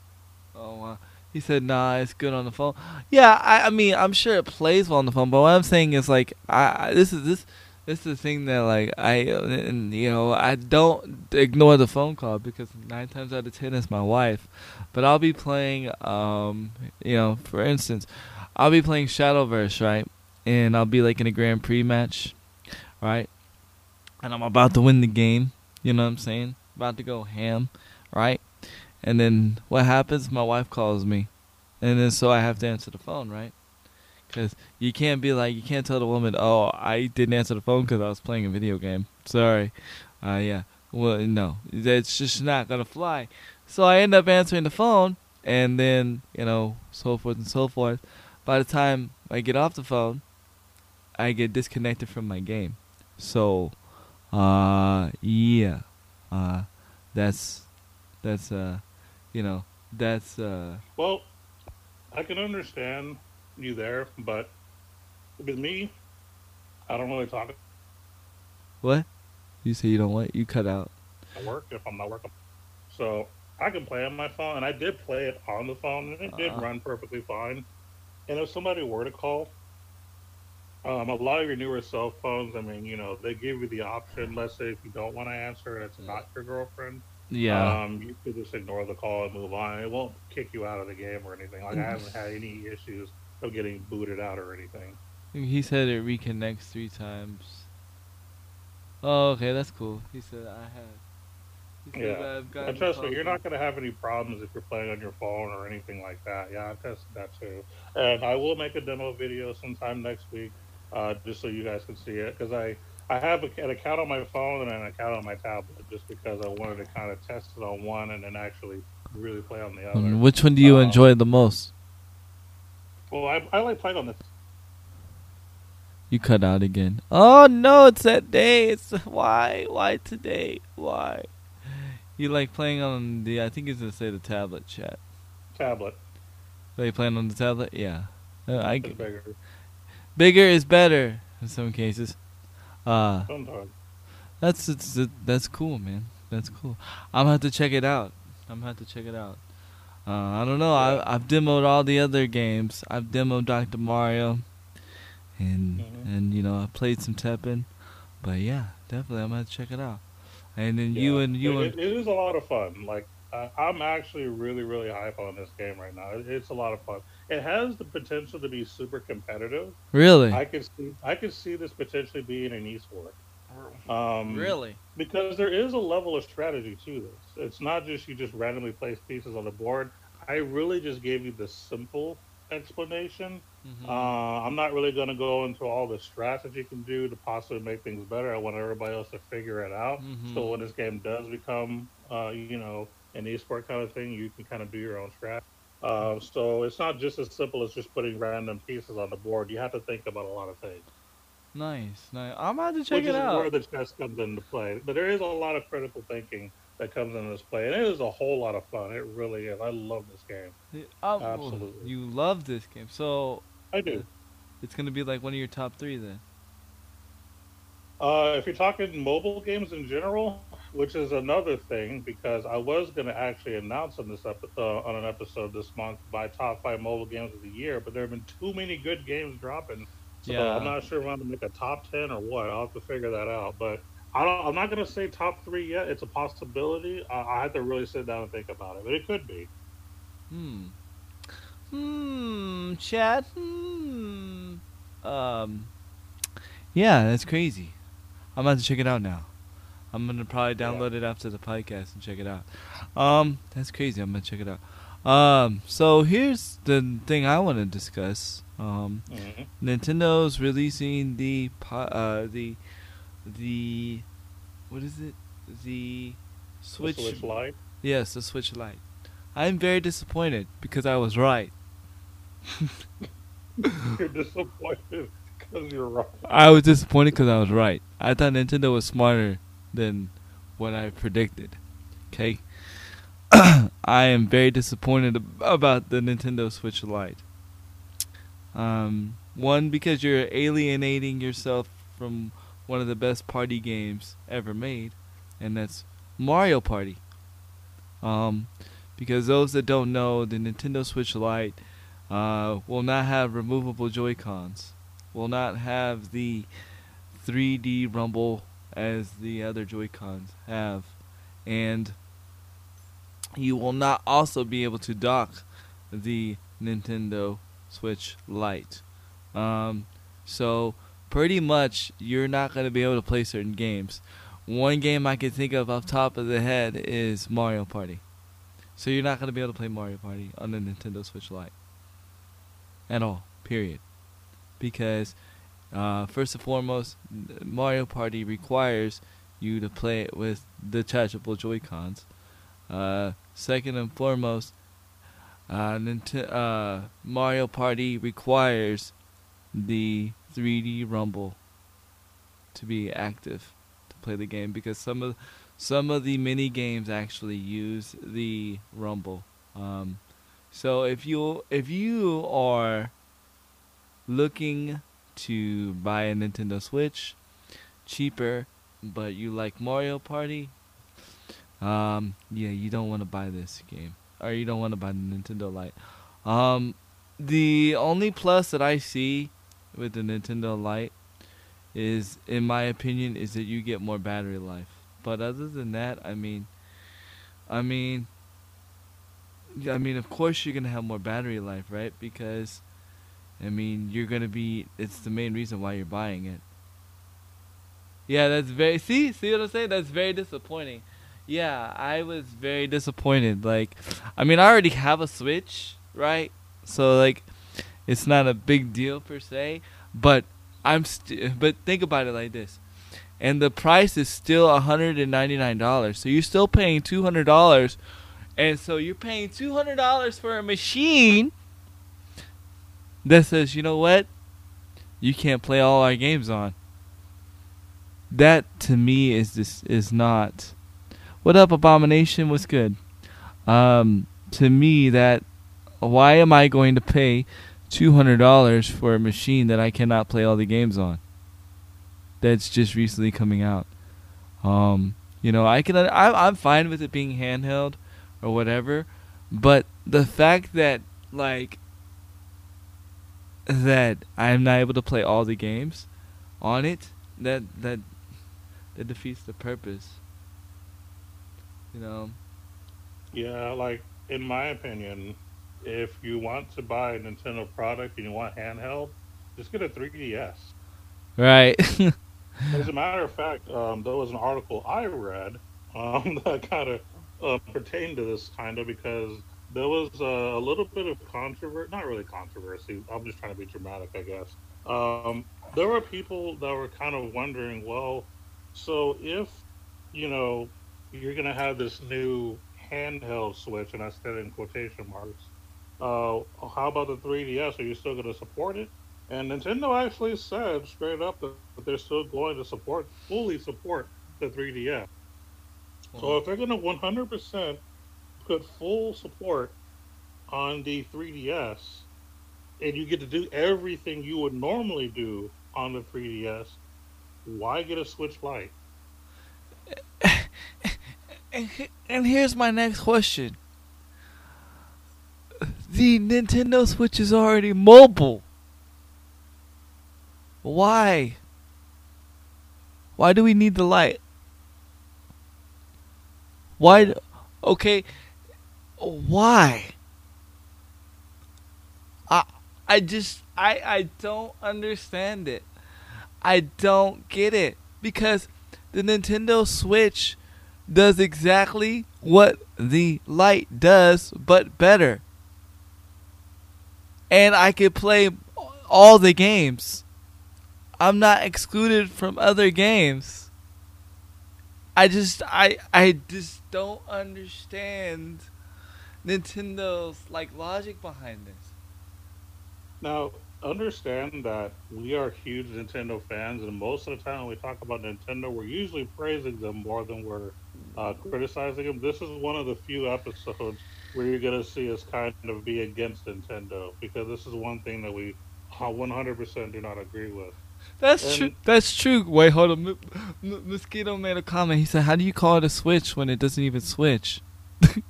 Oh, uh, he said, "Nah, it's good on the phone." Yeah, I, I mean, I'm sure it plays well on the phone, but what I'm saying is like, I, I this is this, this is the thing that like I, and, you know, I don't ignore the phone call because nine times out of ten it's my wife, but I'll be playing, um, you know, for instance, I'll be playing Shadowverse, right, and I'll be like in a Grand Prix match, right, and I'm about to win the game. You know what I'm saying? About to go ham, right? And then what happens? My wife calls me, and then so I have to answer the phone, right? Because you can't be like you can't tell the woman, "Oh, I didn't answer the phone because I was playing a video game." Sorry, uh, yeah. Well, no, that's just not gonna fly. So I end up answering the phone, and then you know, so forth and so forth. By the time I get off the phone, I get disconnected from my game. So, uh, yeah, uh, that's that's uh, you know, that's uh, Well, I can understand you there, but with me, I don't really talk what? You say you don't want you cut out. at work if I'm not working. So I can play on my phone, and I did play it on the phone, and it did Uh-huh. run perfectly fine. And if somebody were to call, um, a lot of your newer cell phones, I mean, you know, they give you the option. Let's say if you don't want to answer and it's not your girlfriend, Yeah. um, you could just ignore the call and move on. It won't kick you out of the game or anything. Like I haven't had any issues of getting booted out or anything. He said it reconnects three times. Oh, okay, that's cool. He said I have. Said Yeah. I've And trust me, you're not going to have any problems if you're playing on your phone or anything like that. Yeah, I've tested that too. And I will make a demo video sometime next week, uh, just so you guys can see it. Because I, I have a, an account on my phone and an account on my tablet, just because I wanted to kind of test it on one and then actually really play on the other. Mm, Which one do you Uh, enjoy the most? Well, I, I like playing on this. You cut out again. Oh no, it's that day. It's why? Why today? Why? You like playing on the? I think it's gonna say the tablet chat. tablet. Are you playing on the tablet? Yeah. I get, bigger bigger is better in some cases. Uh sometimes. that's it's, it, that's cool, man. That's cool. I'm gonna have to check it out. I'm gonna have to check it out. Uh, I don't know. I, I've demoed all the other games. I've demoed Dr. Mario, and Mhm. and you know I played some Tekken, but yeah, definitely I'm gonna have to check it out. And then you and you it, and it is a lot of fun. Like uh, I'm actually really, really hype on this game right now. It, it's a lot of fun. It has the potential to be super competitive. really, I could see, I could see this potentially being an esport. Um, really, because there is a level of strategy to this. It's not just you just randomly place pieces on the board. I really just gave you the simple explanation. Mhm. Uh, I'm not really going to go into all the strategy you can do to possibly make things better. I want everybody else to figure it out. Mhm. So when this game does become, uh, you know, an esport kind of thing, you can kind of do your own strat. Uh, so it's not just as simple as just putting random pieces on the board. You have to think about a lot of things, nice, nice. I'm have to check which it is where the chess comes into play. But there is a lot of critical thinking that comes into this play, and it is a whole lot of fun. It really is. I love this game. Um, Absolutely. You love this game, so I do. it's gonna be like one of your top three then. Uh, if you're talking mobile games in general, which is another thing, because I was going to actually announce on this epi- uh, on an episode this month my top five mobile games of the year, but there have been too many good games dropping, so Yeah. I'm not sure if I'm going to make a top ten or what. I'll have to figure that out. But I don't, I'm not going to say top three yet. It's a possibility. I, I have to really sit down and think about it, but it could be. Hmm. Hmm. Chad. Hmm. Um. Yeah, that's crazy. I'm about to check it out now. I'm gonna probably Yeah. download it after the podcast and check it out. Um, that's crazy. I'm gonna check it out. Um, so here's the thing I want to discuss. Um, hmm Nintendo's releasing the uh the the what is it? The Switch. Switch Lite. Yes, the Switch Lite. I'm very disappointed because I was right. You're disappointed because you're wrong. I was disappointed because I was right. I thought Nintendo was smarter than what I predicted. Okay? I am very disappointed about the Nintendo Switch Lite. Um, one, because you're alienating yourself from one of the best party games ever made, and that's Mario Party. Um, because those that don't know, the Nintendo Switch Lite uh, will not have removable Joy Cons will not have the 3D rumble as the other Joy-Cons have. And you will not also be able to dock the Nintendo Switch Lite. Um, so pretty much you're not going to be able to play certain games. One game I can think of off top of the head is Mario Party. So you're not going to be able to play Mario Party on the Nintendo Switch Lite. At all. Period because uh, first and foremost, Mario Party requires you to play it with detachable Joy Cons. Uh, second and foremost, uh, uh, Mario Party requires the 3D Rumble to be active to play the game because some of some of the mini games actually use the Rumble. Um, so if you if you are looking to buy a Nintendo Switch cheaper, but you like Mario Party, um, yeah, you don't want to buy this game, or you don't want to buy the Nintendo Lite. Um, the only plus that I see with the Nintendo Lite is, in my opinion, is that you get more battery life. But other than that, I mean, I mean, I mean, of course you're gonna have more battery life, right? Because I mean, you're gonna be. It's the main reason why you're buying it. Yeah, that's very. See, see what I'm saying? That's very disappointing. Yeah, I was very disappointed. Like, I mean, I already have a Switch, right? So like, it's not a big deal per se. But I'm. St- but think about it like this, and the price is still hundred and ninety nine dollars. So you're still paying two hundred dollars, and so you're paying two hundred dollars for a machine that says, you know what? You can't play all our games on. That to me is this is not. What up, Abomination? What's good? Um, to me, that why am I going to pay two hundred dollars for a machine that I cannot play all the games on? That's just recently coming out. Um, you know, I can. I'm I'm fine with it being handheld or whatever, but the fact that like that I'm not able to play all the games on it, that that that defeats the purpose. You know. Yeah, like in my opinion, if you want to buy a Nintendo product and you want handheld, just get a 3DS. Right. As a matter of fact, um, there was an article I read um, that kind of uh, pertained to this kind of because there was uh, a little bit of controversy, not really controversy. I'm just trying to be dramatic, I guess. Um, there were people that were kind of wondering, well, so if you know you're going to have this new handheld Switch, and I said in quotation marks, uh, how about the 3DS? Are you still going to support it? And Nintendo actually said straight up that they're still going to support, fully support the 3DS. So if they're going to 100% put full support on the 3DS, and you get to do everything you would normally do on the 3DS, why get a Switch Lite? and, and here's my next question. The Nintendo Switch is already mobile. Why? Why do we need the light? Why? Okay. Why? I I just I I don't understand it. I don't get it because the Nintendo Switch does exactly what the light does but better. And I could play all the games. I'm not excluded from other games. I just I I just don't understand Nintendo's like logic behind this. Now, understand that we are huge Nintendo fans, and most of the time when we talk about Nintendo, we're usually praising them more than we're uh, criticizing them. This is one of the few episodes where you're going to see us kind of be against Nintendo because this is one thing that we 100% do not agree with. That's and true. That's true. Wait, hold on. M- M- Mosquito made a comment. He said, "How do you call it a switch when it doesn't even switch?"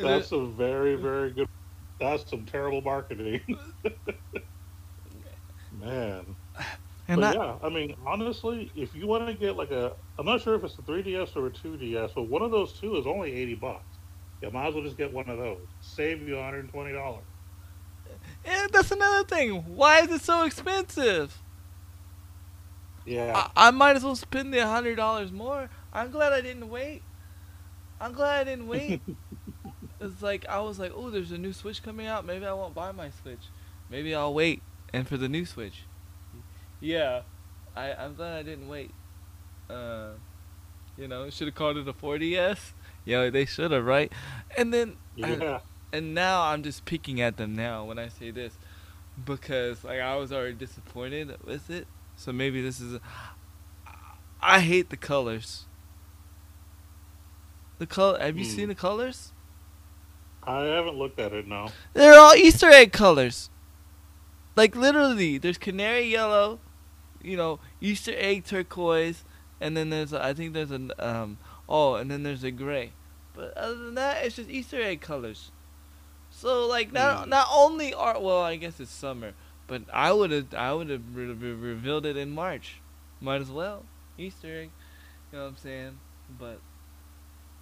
that's a very, very good. That's some terrible marketing, man. And but yeah, I mean, honestly, if you want to get like a, I'm not sure if it's a 3DS or a 2DS, but one of those two is only 80 bucks. You might as well just get one of those. Save you 120 dollars. And that's another thing. Why is it so expensive? Yeah. I, I might as well spend the hundred dollars more. I'm glad I didn't wait. I'm glad I didn't wait. it's like I was like, oh, there's a new Switch coming out. Maybe I won't buy my Switch. Maybe I'll wait and for the new Switch. Yeah, I I'm glad I didn't wait. Uh, you know, should have called it a 4DS. Yeah, they should have, right? And then yeah. I, and now I'm just picking at them now when I say this because like I was already disappointed with it. So maybe this is. A, I hate the colors. The color. Have you seen hmm. the colors? I haven't looked at it. No. They're all Easter egg colors. Like literally, there's canary yellow, you know, Easter egg turquoise, and then there's a, I think there's an um oh, and then there's a gray. But other than that, it's just Easter egg colors. So like not mm. not only are well, I guess it's summer, but I would have I would have re- re- revealed it in March. Might as well Easter egg. You know what I'm saying? But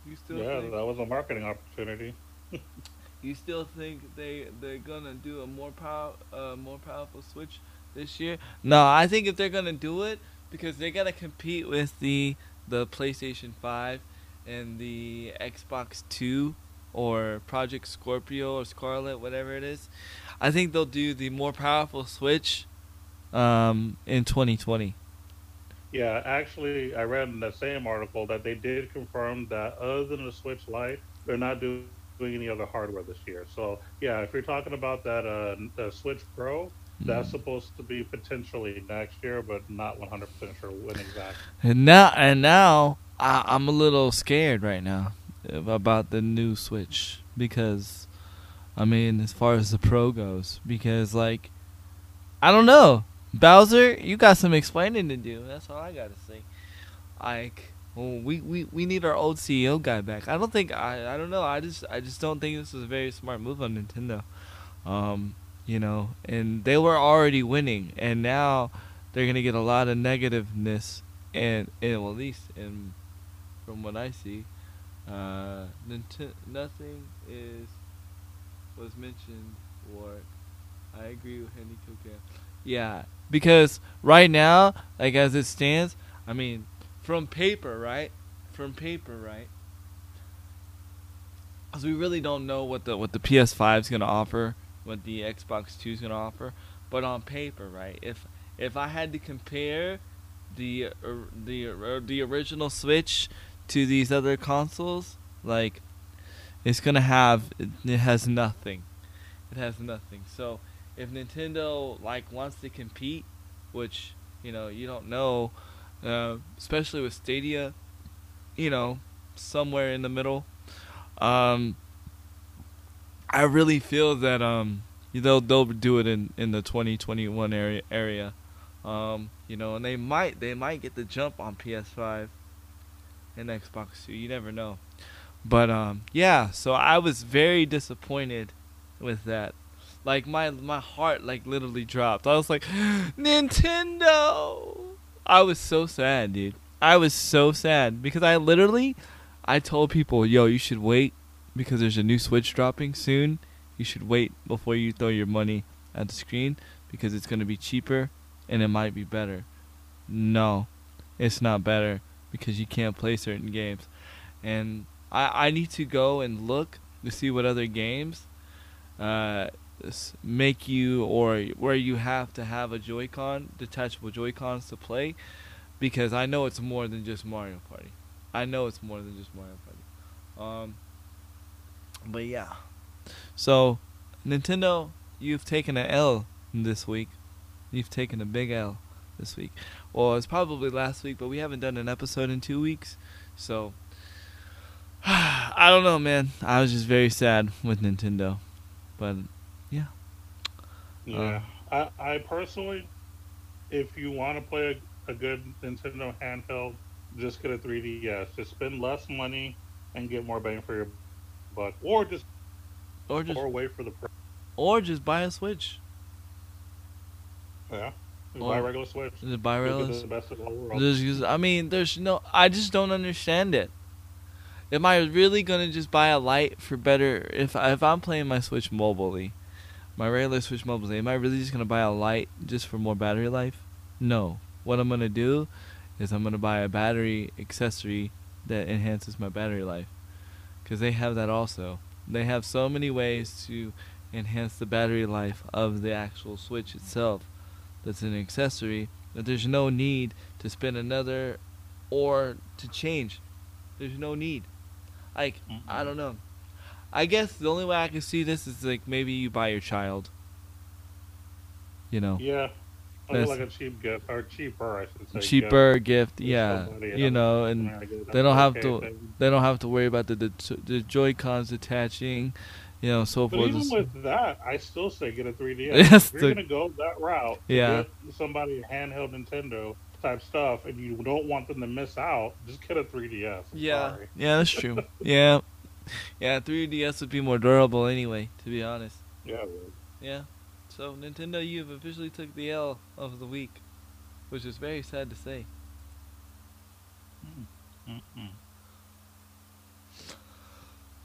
you still yeah, think, that was a marketing opportunity. you still think they they're gonna do a more power uh, more powerful Switch this year? No, I think if they're gonna do it because they gotta compete with the the PlayStation Five and the Xbox Two or Project Scorpio or Scarlett, whatever it is. I think they'll do the more powerful Switch um, in 2020. Yeah, actually, I read in the same article that they did confirm that other than the Switch Lite, they're not doing any other hardware this year. So, yeah, if you're talking about that uh, the Switch Pro, mm-hmm. that's supposed to be potentially next year, but not 100% sure when exactly. And now, and now I, I'm a little scared right now about the new Switch because, I mean, as far as the Pro goes, because like, I don't know, Bowser, you got some explaining to do. That's all I gotta say. Like, well, we, we we need our old CEO guy back. I don't think I I don't know. I just I just don't think this was a very smart move on Nintendo. Um, you know, and they were already winning, and now they're gonna get a lot of negativeness, and and well, at least in from what I see, uh, nothing is was mentioned or I agree with Henry Cook. Yeah, because right now, like as it stands, I mean, from paper, right? From paper, right? Because we really don't know what the what the PS5 is gonna offer, what the Xbox Two is gonna offer, but on paper, right? If if I had to compare the uh, the uh, the original Switch to these other consoles, like it's gonna have it has nothing. It has nothing. So if Nintendo like wants to compete, which you know you don't know uh, especially with Stadia. You know, somewhere in the middle. Um, I really feel that um, they'll they'll do it in, in the 2021 area area. Um, you know, and they might they might get the jump on PS5 and Xbox 2. You never know. But um, yeah, so I was very disappointed with that. Like my my heart like literally dropped. I was like, Nintendo. I was so sad, dude. I was so sad because I literally I told people, "Yo, you should wait because there's a new Switch dropping soon. You should wait before you throw your money at the screen because it's going to be cheaper and it might be better." No. It's not better because you can't play certain games. And I I need to go and look to see what other games uh make you or where you have to have a Joy-Con, detachable Joy-Cons to play, because I know it's more than just Mario Party. I know it's more than just Mario Party. Um, but yeah, so Nintendo, you've taken an L this week. You've taken a big L this week. Well, it's probably last week, but we haven't done an episode in two weeks, so I don't know, man. I was just very sad with Nintendo, but yeah. Yeah, uh, I, I personally, if you want to play a, a good Nintendo handheld, just get a 3DS. Just spend less money and get more bang for your buck, or just or just or wait for the price. or just buy a Switch. Yeah. Just buy a regular Switch. Just buy You'll the best of all worlds. I mean, there's no. I just don't understand it. Am I really gonna just buy a light for better? If if I'm playing my Switch mobilely, my regular Switch mobilely, am I really just gonna buy a light just for more battery life? No. What I'm gonna do is I'm gonna buy a battery accessory that enhances my battery life, because they have that also. They have so many ways to enhance the battery life of the actual Switch itself. That's an accessory that there's no need to spend another or to change. There's no need. Like I Mhm. don't know. I guess the only way I can see this is like maybe you buy your child. You know, Yeah. I That's- like a cheap gift or cheaper, I should say. cheaper gift, to yeah. You know, and I'm gonna get they don't have okay to- thing. they don't have to worry about the the, the Joy Cons attaching, you know, so But forth. even and with that, I still say get a 3DS. Yes, if you're the- gonna go that route, Yeah. get somebody a handheld Nintendo type stuff, and you don't want them to miss out, just get a 3DS. I'm Yeah, sorry. yeah, that's true. yeah, yeah, 3DS would be more durable anyway. To be honest. Yeah. well, Yeah. So Nintendo, you've officially took the L of the week, which is very sad to say.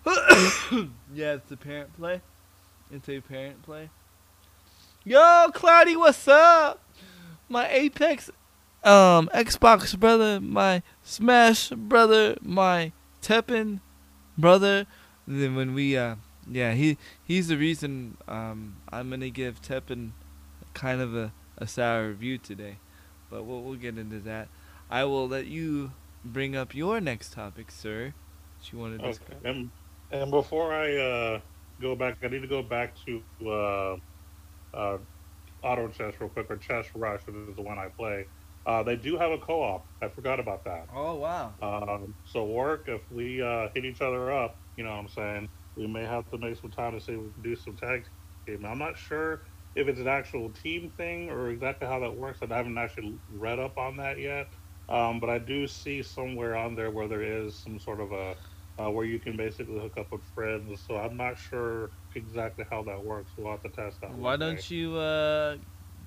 yeah, it's a parent play. It's a parent play. Yo, Cloudy, what's up? My Apex, um, Xbox brother, my Smash brother, my Tekken brother. Then when we, uh, yeah, he he's the reason um I'm gonna give Tekken kind of a, a sour review today, but we'll we'll get into that. I will let you bring up your next topic, sir. That you want to Okay. And and before I uh, go back, I need to go back to uh, uh, Auto Chess real quick, or Chess Rush, which is the one I play. Uh, they do have a co-op. I forgot about that. Oh wow. Um, so work if we uh, hit each other up, you know what I'm saying? We may have to make some time to see if we can do some tag team. I'm not sure if it's an actual team thing or exactly how that works. I haven't actually read up on that yet. Um, but I do see somewhere on there where there is some sort of a uh, where you can basically hook up with friends. So I'm not sure exactly how that works. We'll have to test that. Why don't day. you uh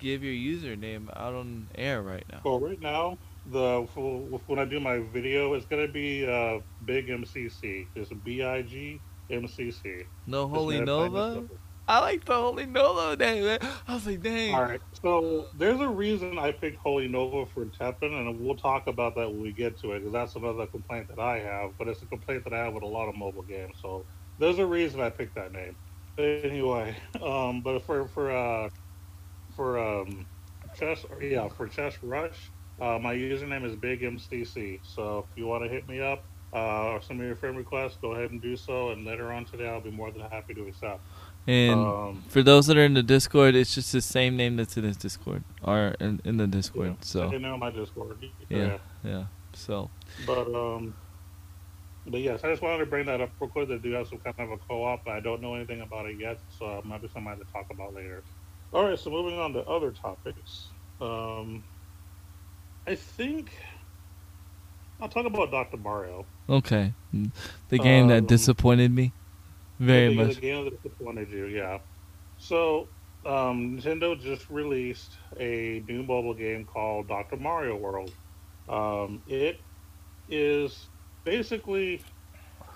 give your username out on air right now? Well, right now, the for, when I do my video, it's gonna be uh, Big MCC. It's B I G M C C. No Holy made it plain and Nova? I like the Holy Nova name, man. I was like, dang. All right, so there's a reason I picked Holy Nova for Teppen, and we'll talk about that when we get to it, because that's another complaint that I have. But it's a complaint that I have with a lot of mobile games. So there's a reason I picked that name. Anyway, um, but for for uh, for um, chess, yeah, for chess rush, uh, my username is Big MCC. So if you want to hit me up uh, or send me your friend request, go ahead and do so. And later on today, I'll be more than happy to accept. And Um, for those that are in the Discord, it's just the same name that's in his Discord or in, in the Discord. yeah, So I know my Discord. yeah, yeah. So But um, but yes, I just wanted to bring that up real quick. They do have some kind of a co-op, but I don't know anything about it yet, so it might be something to talk about later. All right, so moving on to other topics. Um, I think I'll talk about Doctor Mario. okay, the game that Um, disappointed me very the, much. The game that disappointed you, yeah. So um, Nintendo just released a new mobile game called Doctor Mario World. Um, it is basically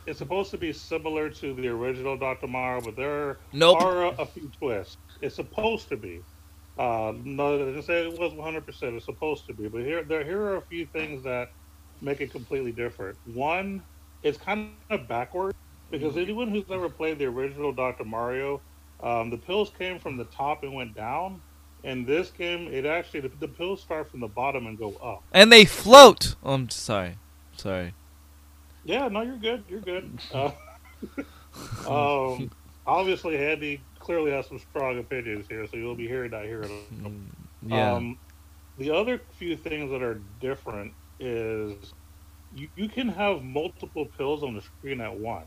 it's supposed to be similar to the original Doctor Mario, but there Nope. are a, a few twists. It's supposed to be. Uh, no, I didn't say it was 100. percent It's supposed to be, but here there here are a few things that make it completely different. One, it's kind of backward because anyone who's ever played the original Doctor Mario, um, the pills came from the top and went down. In this game, it actually the, the pills start from the bottom and go up. And they float. Oh, I'm sorry, sorry. Yeah, no, you're good. You're good. Uh, um, obviously, Andy clearly has some strong opinions here, so you'll be hearing that here. Mm, Yeah. Um, the other few things that are different is you, you can have multiple pills on the screen at once.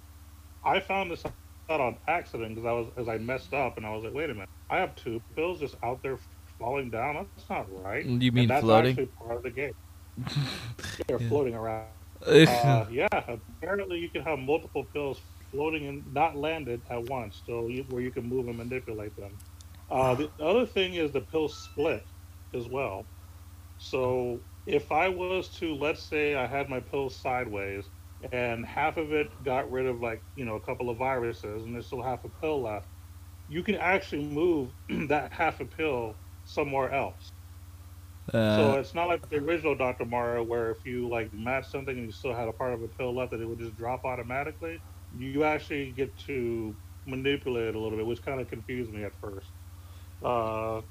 I found this out on accident because I was as I messed up and I was like, wait a minute, I have two pills just out there falling down. That's not right. You mean and that's floating? actually part of the game. They're Yeah. floating around. Uh, yeah, apparently you can have multiple pills floating and not landed at once, so you, where you can move and manipulate them. Uh, the other thing is the pills split as well. So if I was to, let's say, I had my pills sideways, and half of it got rid of like you know a couple of viruses, and there's still half a pill left, you can actually move that half a pill somewhere else. So uh, it's not like the original Dr. Mario, where if you like match something and you still had a part of a pill left, that it would just drop automatically. You actually get to manipulate it a little bit, which kind of confused me at first. Uh,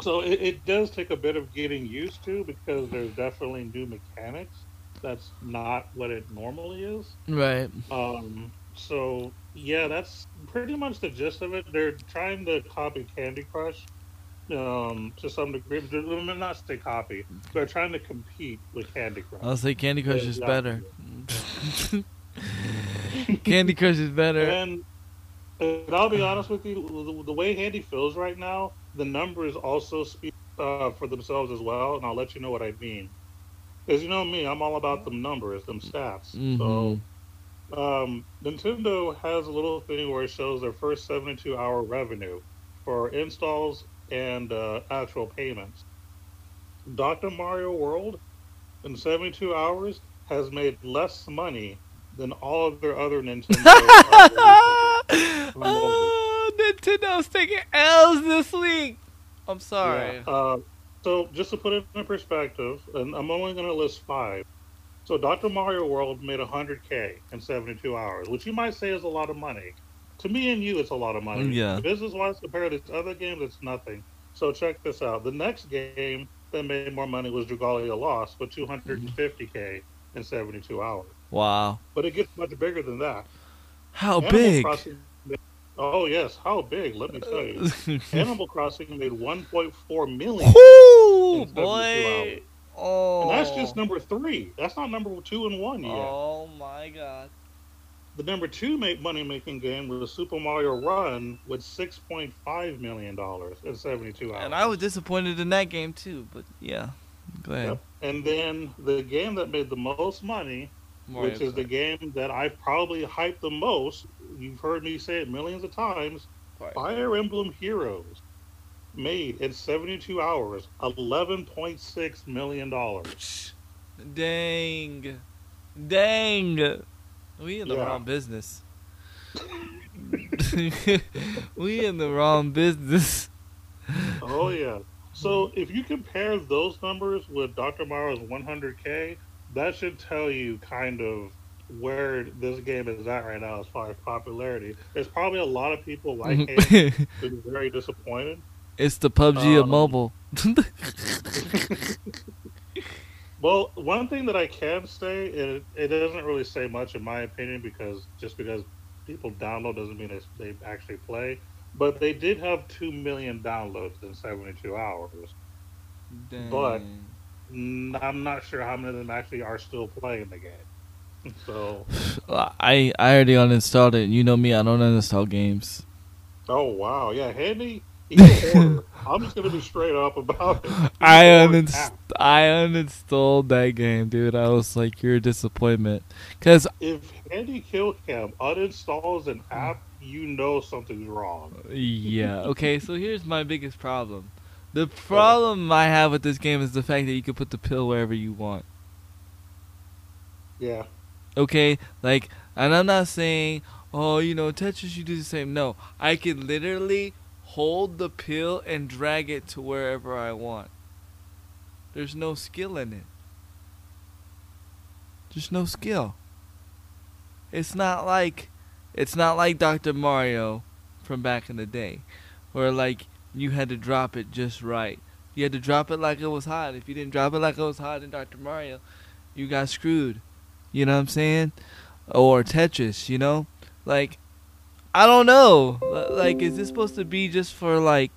so it, it does take a bit of getting used to because there's definitely new mechanics. That's not what it normally is. right. Um, so yeah, that's pretty much the gist of it. They're trying to copy Candy Crush um, to some degree. They're, not say copy. They're trying to compete with Candy Crush. I'll say Candy Crush Yeah, is better. Candy Crush is better. And, and I'll be honest with you, the, the way Handy feels right now, the numbers also speak uh, for themselves as well. And I'll let you know what I mean. Because you know me, I'm all about them numbers, them stats. So Mhm. um, Nintendo has a little thing where it shows their first 72 hour revenue for installs and uh, actual payments. Dr. Mario World in 72 hours has made less money than all of their other Nintendo. oh, Nintendo's taking L's this week. I'm sorry. Yeah. Uh, so just to put it in perspective, and I'm only going to list five. So Dr. Mario World made 100k in 72 hours, which you might say is a lot of money. To me and you, it's a lot of money. Yeah. Business-wise, compared to other games, it's nothing. So check this out. The next game that made more money was Dragalia Lost with 250k in 72 hours. Wow. But it gets much bigger than that. How Animal big? Crossing- oh yes, how big? Let me tell you. Animal Crossing made 1.4 million. 72 boy. Oh. And that's just oh. number three. That's not number two and one yet. Oh my god. The number two make money making game was Super Mario Run with six point five million dollars in seventy two hours. And I was disappointed in that game too, but yeah. Go ahead. Yep. And then the game that made the most money, Mario which is the game that I've probably hyped the most. You've heard me say it millions of times. Kart. Fire Emblem Heroes made in seventy two hours eleven point six million dollars. Dang. Dang. We in the Yeah. wrong business. we in the wrong business. Oh yeah. So if you compare those numbers with Dr. Mario's 100k, that should tell you kind of where this game is at right now as far as popularity. There's probably a lot of people like him who's very disappointed. it's the PUBG of Um, mobile. Well, one thing that I can say, it, it doesn't really say much in my opinion because just because people download doesn't mean they, they actually play. But they did have two million downloads in 72 hours. Dang. But I'm not sure how many of them actually are still playing the game. So, I I already uninstalled it. You know me, I don't uninstall games. oh wow, yeah, Handy. I'm just gonna be straight up about it. He's I uninst- I uninstalled that game, dude. I was like, you're a disappointment. Cause If Handy Kill Cam uninstalls an app, you know something's wrong. yeah, okay. So here's my biggest problem. The problem I have with this game is the fact that you can put the pill wherever you want. Yeah, Okay, like, and I'm not saying, oh, you know, Tetris, you do the same. No, I can literally hold the pill and drag it to wherever I want. There's no skill in it. There's no skill. It's not like, it's not like Dr. Mario from back in the day, where like you had to drop it just right. You had to drop it like it was hot. If you didn't drop it like it was hot in Dr. Mario, you got screwed. You know what I'm saying? Or Tetris, you know? Like, I don't know. Like, is this supposed to be just for like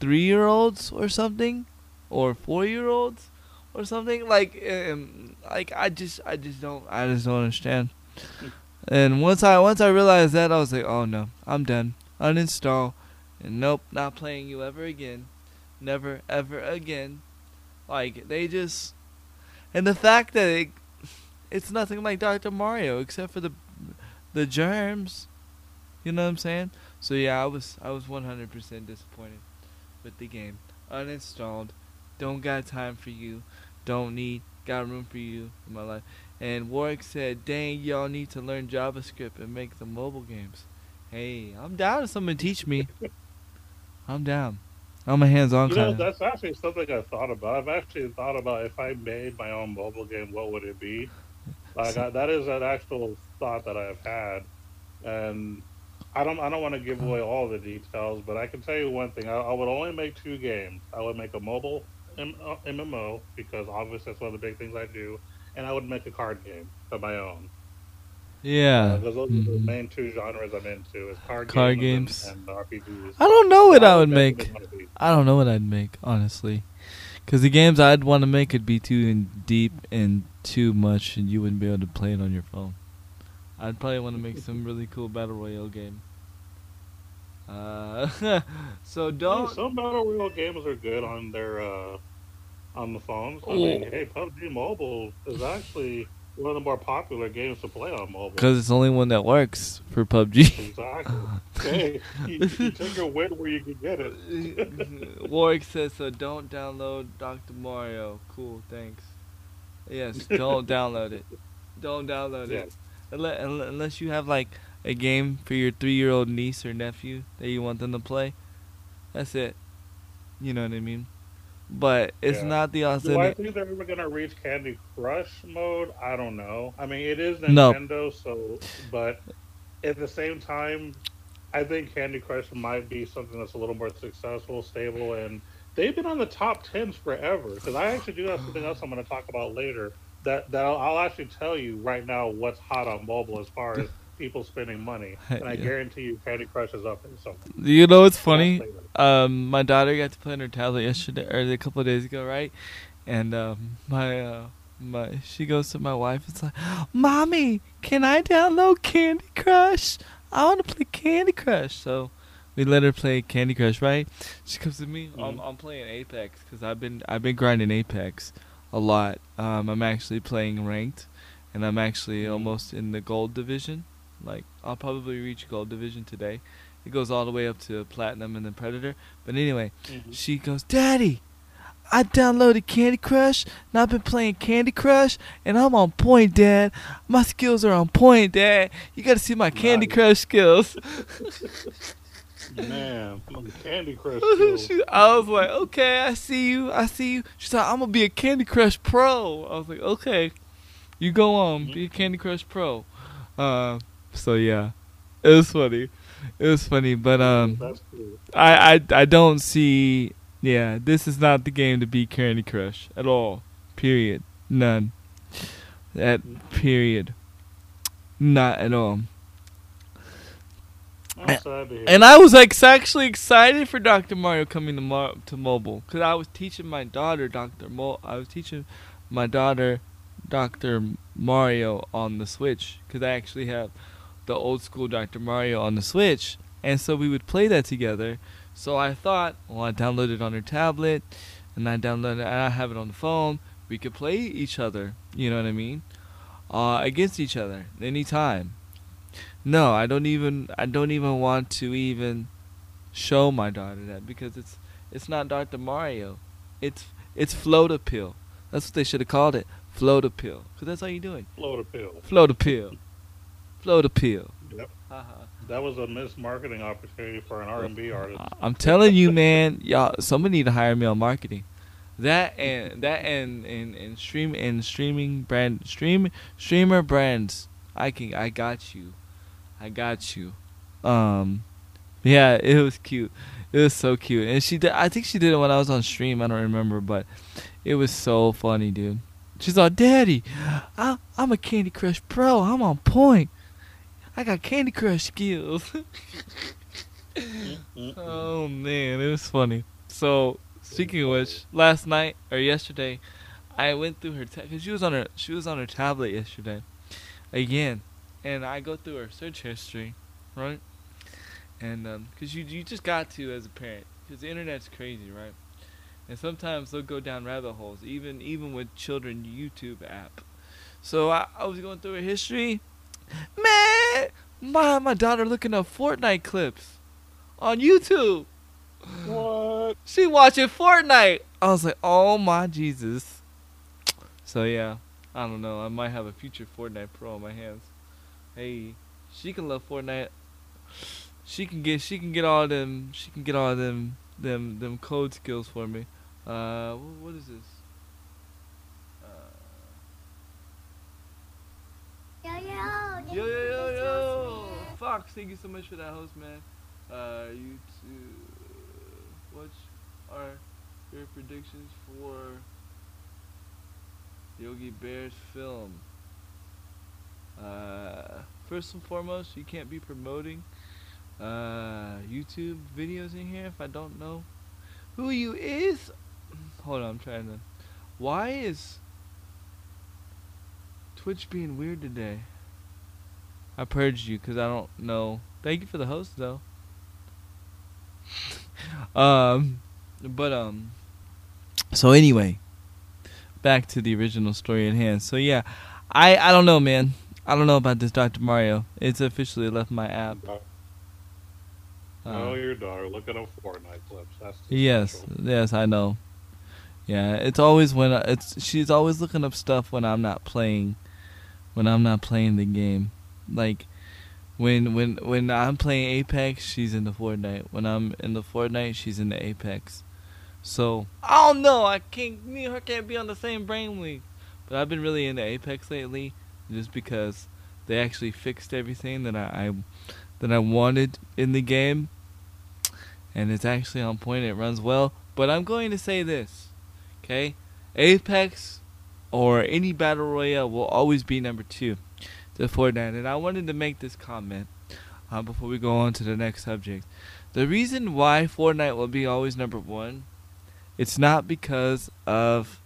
three year olds or something? Or four year olds? Or something? Like, um, like I just, I just don't, I just don't understand. And once I, once I realized that, I was like, oh no, I'm done. Uninstall. And nope, not playing you ever again. Never, ever again. Like, they just, and the fact that it, it's nothing like Dr. Mario except for the the germs. You know what I'm saying? So yeah, I was I was 100% disappointed with the game. Uninstalled. Don't got time for you. Don't need got room for you in my life. And Warwick said, "Dang, y'all need to learn JavaScript and make the mobile games." Hey, I'm down if someone teach me. I'm down. I'm a hands-on you know kind that's actually something I've thought about. I've actually thought about if I made my own mobile game, what would it be? Like I, that is an actual thought that I've had, and I don't I don't want to give away all the details, but I can tell you one thing: I, I would only make two games. I would make a mobile M- uh, MMO because obviously that's one of the big things I do, and I would make a card game of my own. Yeah. Because those are the Mhm. main two genres I'm into: is card, Card games, games. and, and RPGs. I don't know what I would make. I don't know what I'd make, honestly. Because the games I'd want to make would be too in deep and too much, and you wouldn't be able to play it on your phone. I'd probably want to make some really cool battle royale game. Uh, so don't. some battle royale games are good on their uh, on the phones. I mean, Oh. hey, PUBG Mobile is actually one of the more popular games to play on mobile. Because it's the only one that works for PUBG. exactly. hey, you, you take your win where you can get it. Warwick says so. Don't download Dr. Mario. Cool, thanks. Yes, don't download it. Don't download Yeah. it. Unless, unless you have like a game for your three-year-old niece or nephew that you want them to play. That's it. You know what I mean? But it's Yeah. not the Do I think they're ever gonna reach Candy Crush mode? I don't know. I mean, it is No. Nintendo, so but at the same time, I think Candy Crush might be something that's a little more successful, stable, and they've been on the top tens forever. Because I actually do have something else I'm going to talk about later. That that I'll, I'll actually tell you right now what's hot on mobile as far as people spending money, and I Yeah. guarantee you Candy Crush is up there something. You know what's funny? um, my daughter got to play on her tablet yesterday or a couple of days ago, right? And um, my uh, my she goes to my wife. It's like, "Mommy, can I download Candy Crush? I want to play Candy Crush." So we let her play Candy Crush, right? She comes to me. I'm, Mhm. I'm playing Apex because I've been I've been grinding Apex a lot. Um, I'm actually playing ranked, and I'm actually Mhm. almost in the gold division. Like I'll probably reach gold division today. It goes all the way up to platinum and then predator. But anyway, Mhm. she goes, Daddy, I downloaded Candy Crush and I've been playing Candy Crush and I'm on point, Dad. My skills are on point, Dad. You gotta see my Candy. Crush skills. Man, Candy Crush. She- I was like, okay, I see you, I see you. She said, I'm gonna be a Candy Crush pro. I was like, okay, you go on, be a Candy Crush pro. Uh, so yeah, it was funny. It was funny, but um, cool. I, I I don't see. Yeah, this is not the game to beat Candy Crush at all. Period. None. That period. Not at all. I'm sad to hear. And I was like actually excited for Dr. Mario coming to mo- to mobile because I was teaching my daughter Dr. Mo. I was teaching my daughter Dr. Mario on the Switch because I actually have the old school Dr. Mario on the Switch, and so we would play that together. So I thought, well, I downloaded it on her tablet, and I downloaded, and I have it on the phone. We could play each other. You know what I mean? Uh, against each other anytime. No, I don't even. I don't even want to even show my daughter that because it's it's not Dr. Mario. It's it's float Pill. That's what they should have called it. Float appeal. Cause that's how you're doing. Float appeal. Float appeal. Float appeal. Yep. Uh-huh. That was a missed marketing opportunity for an R&B artist. I- I'm telling you, man, y'all. Somebody need to hire me on marketing. That and that and and, and stream and streaming brand stream streamer brands. I can. I got you. I got you. Um, yeah, it was cute. It was so cute, and she did. I think she did it when I was on stream. I don't remember, but it was so funny, dude. She's like, "Daddy, I, I'm a Candy Crush pro. I'm on point. I got Candy Crush skills." Mm-hmm. Oh man, it was funny. So speaking of which, last night or yesterday, I went through her because she was on her she was on her tablet yesterday, again, and I go through her search history, right? And um, because you you just got to as a parent because the internet's crazy, right? And sometimes they'll go down rabbit holes, even even with children YouTube app. So I, I was going through her history, man. My my daughter looking up Fortnite clips on YouTube. What? She watching Fortnite. I was like, oh my Jesus. So yeah, I don't know. I might have a future Fortnite Pro on my hands. Hey, she can love Fortnite. She can get she can get all them she can get all them them them code skills for me. Uh, what is this? Uh, Yo, yo, Yo yo yo yo! Fox, thank you so much for that host, man. Uh, you two, what are your predictions for Yogi Bear's film? Uh, first and foremost, you can't be promoting uh YouTube videos in here if I don't know who you is. Hold on, I'm trying to. Why is Twitch being weird today? I purged you because I don't know. Thank you for the host though. um, but um, so anyway, back to the original story at hand. So yeah, I I don't know, man. I don't know about this Dr. Mario. It's officially left my app. Uh, oh, your daughter looking up Fortnite clips. That's Yes, special. yes, I know. Yeah, it's always when I, it's she's always looking up stuff when I'm not playing, when I'm not playing the game. Like when when when I'm playing Apex, she's in the Fortnite. When I'm in the Fortnite, she's in the Apex. So I don't know. I can't. Me and her can't be on the same brain brainwave. But I've been really into Apex lately, just because they actually fixed everything that I, I that I wanted in the game, and it's actually on point. It runs well. But I'm going to say this, okay? Apex or any battle royale will always be number two to Fortnite. And I wanted to make this comment uh, before we go on to the next subject. The reason why Fortnite will be always number one, it's not because of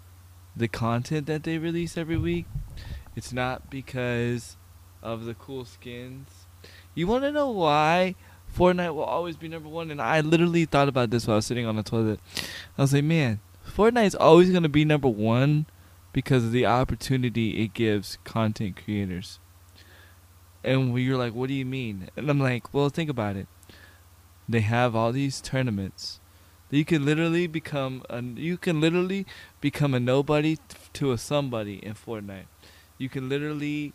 the content that they release every week. It's not because of the cool skins. You want to know why Fortnite will always be number one? And I literally thought about this while I was sitting on the toilet. I was like, man, Fortnite's always going to be number one because of the opportunity it gives content creators. And we- you're like, what do you mean? And I'm like, well, think about it. They have all these tournaments. You can literally become a you can literally become a nobody to a somebody in Fortnite. You can literally,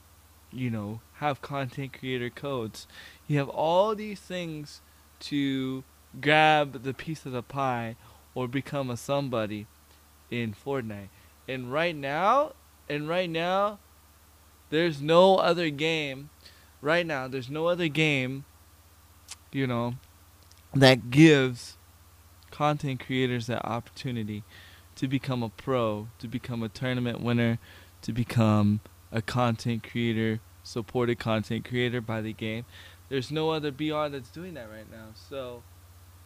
you know, have content creator codes. You have all these things to grab the piece of the pie or become a somebody in Fortnite. And right now, and right now, there's no other game. Right now, there's no other game, you know, that gives content creators that opportunity to become a pro, to become a tournament winner, to become a content creator, supported content creator by the game. there's no other BR that's doing that right now. So,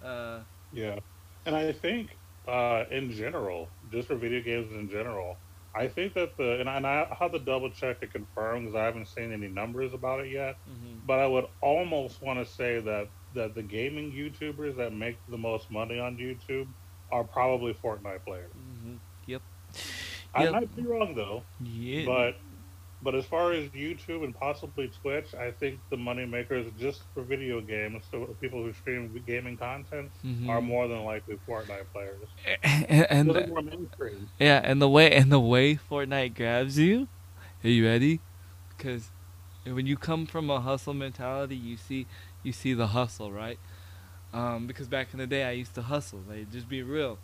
uh, Yeah, and I think uh, in general, just for video games in general, I think that the and I, and I have to double check to confirm because I haven't seen any numbers about it yet. mhm. But I would almost want to say that that the gaming YouTubers that make the most money on YouTube are probably Fortnite players. Mhm. Yep. I Yep. might be wrong though, Yeah. but but as far as YouTube and possibly Twitch, I think the money makers just for video games, so people who stream gaming content, Mhm. are more than likely Fortnite players. and, and more yeah, and the way and the way Fortnite grabs you. Are you ready? Because when you come from a hustle mentality, you see you see the hustle, right? Um, because back in the day, I used to hustle. Like, just be real.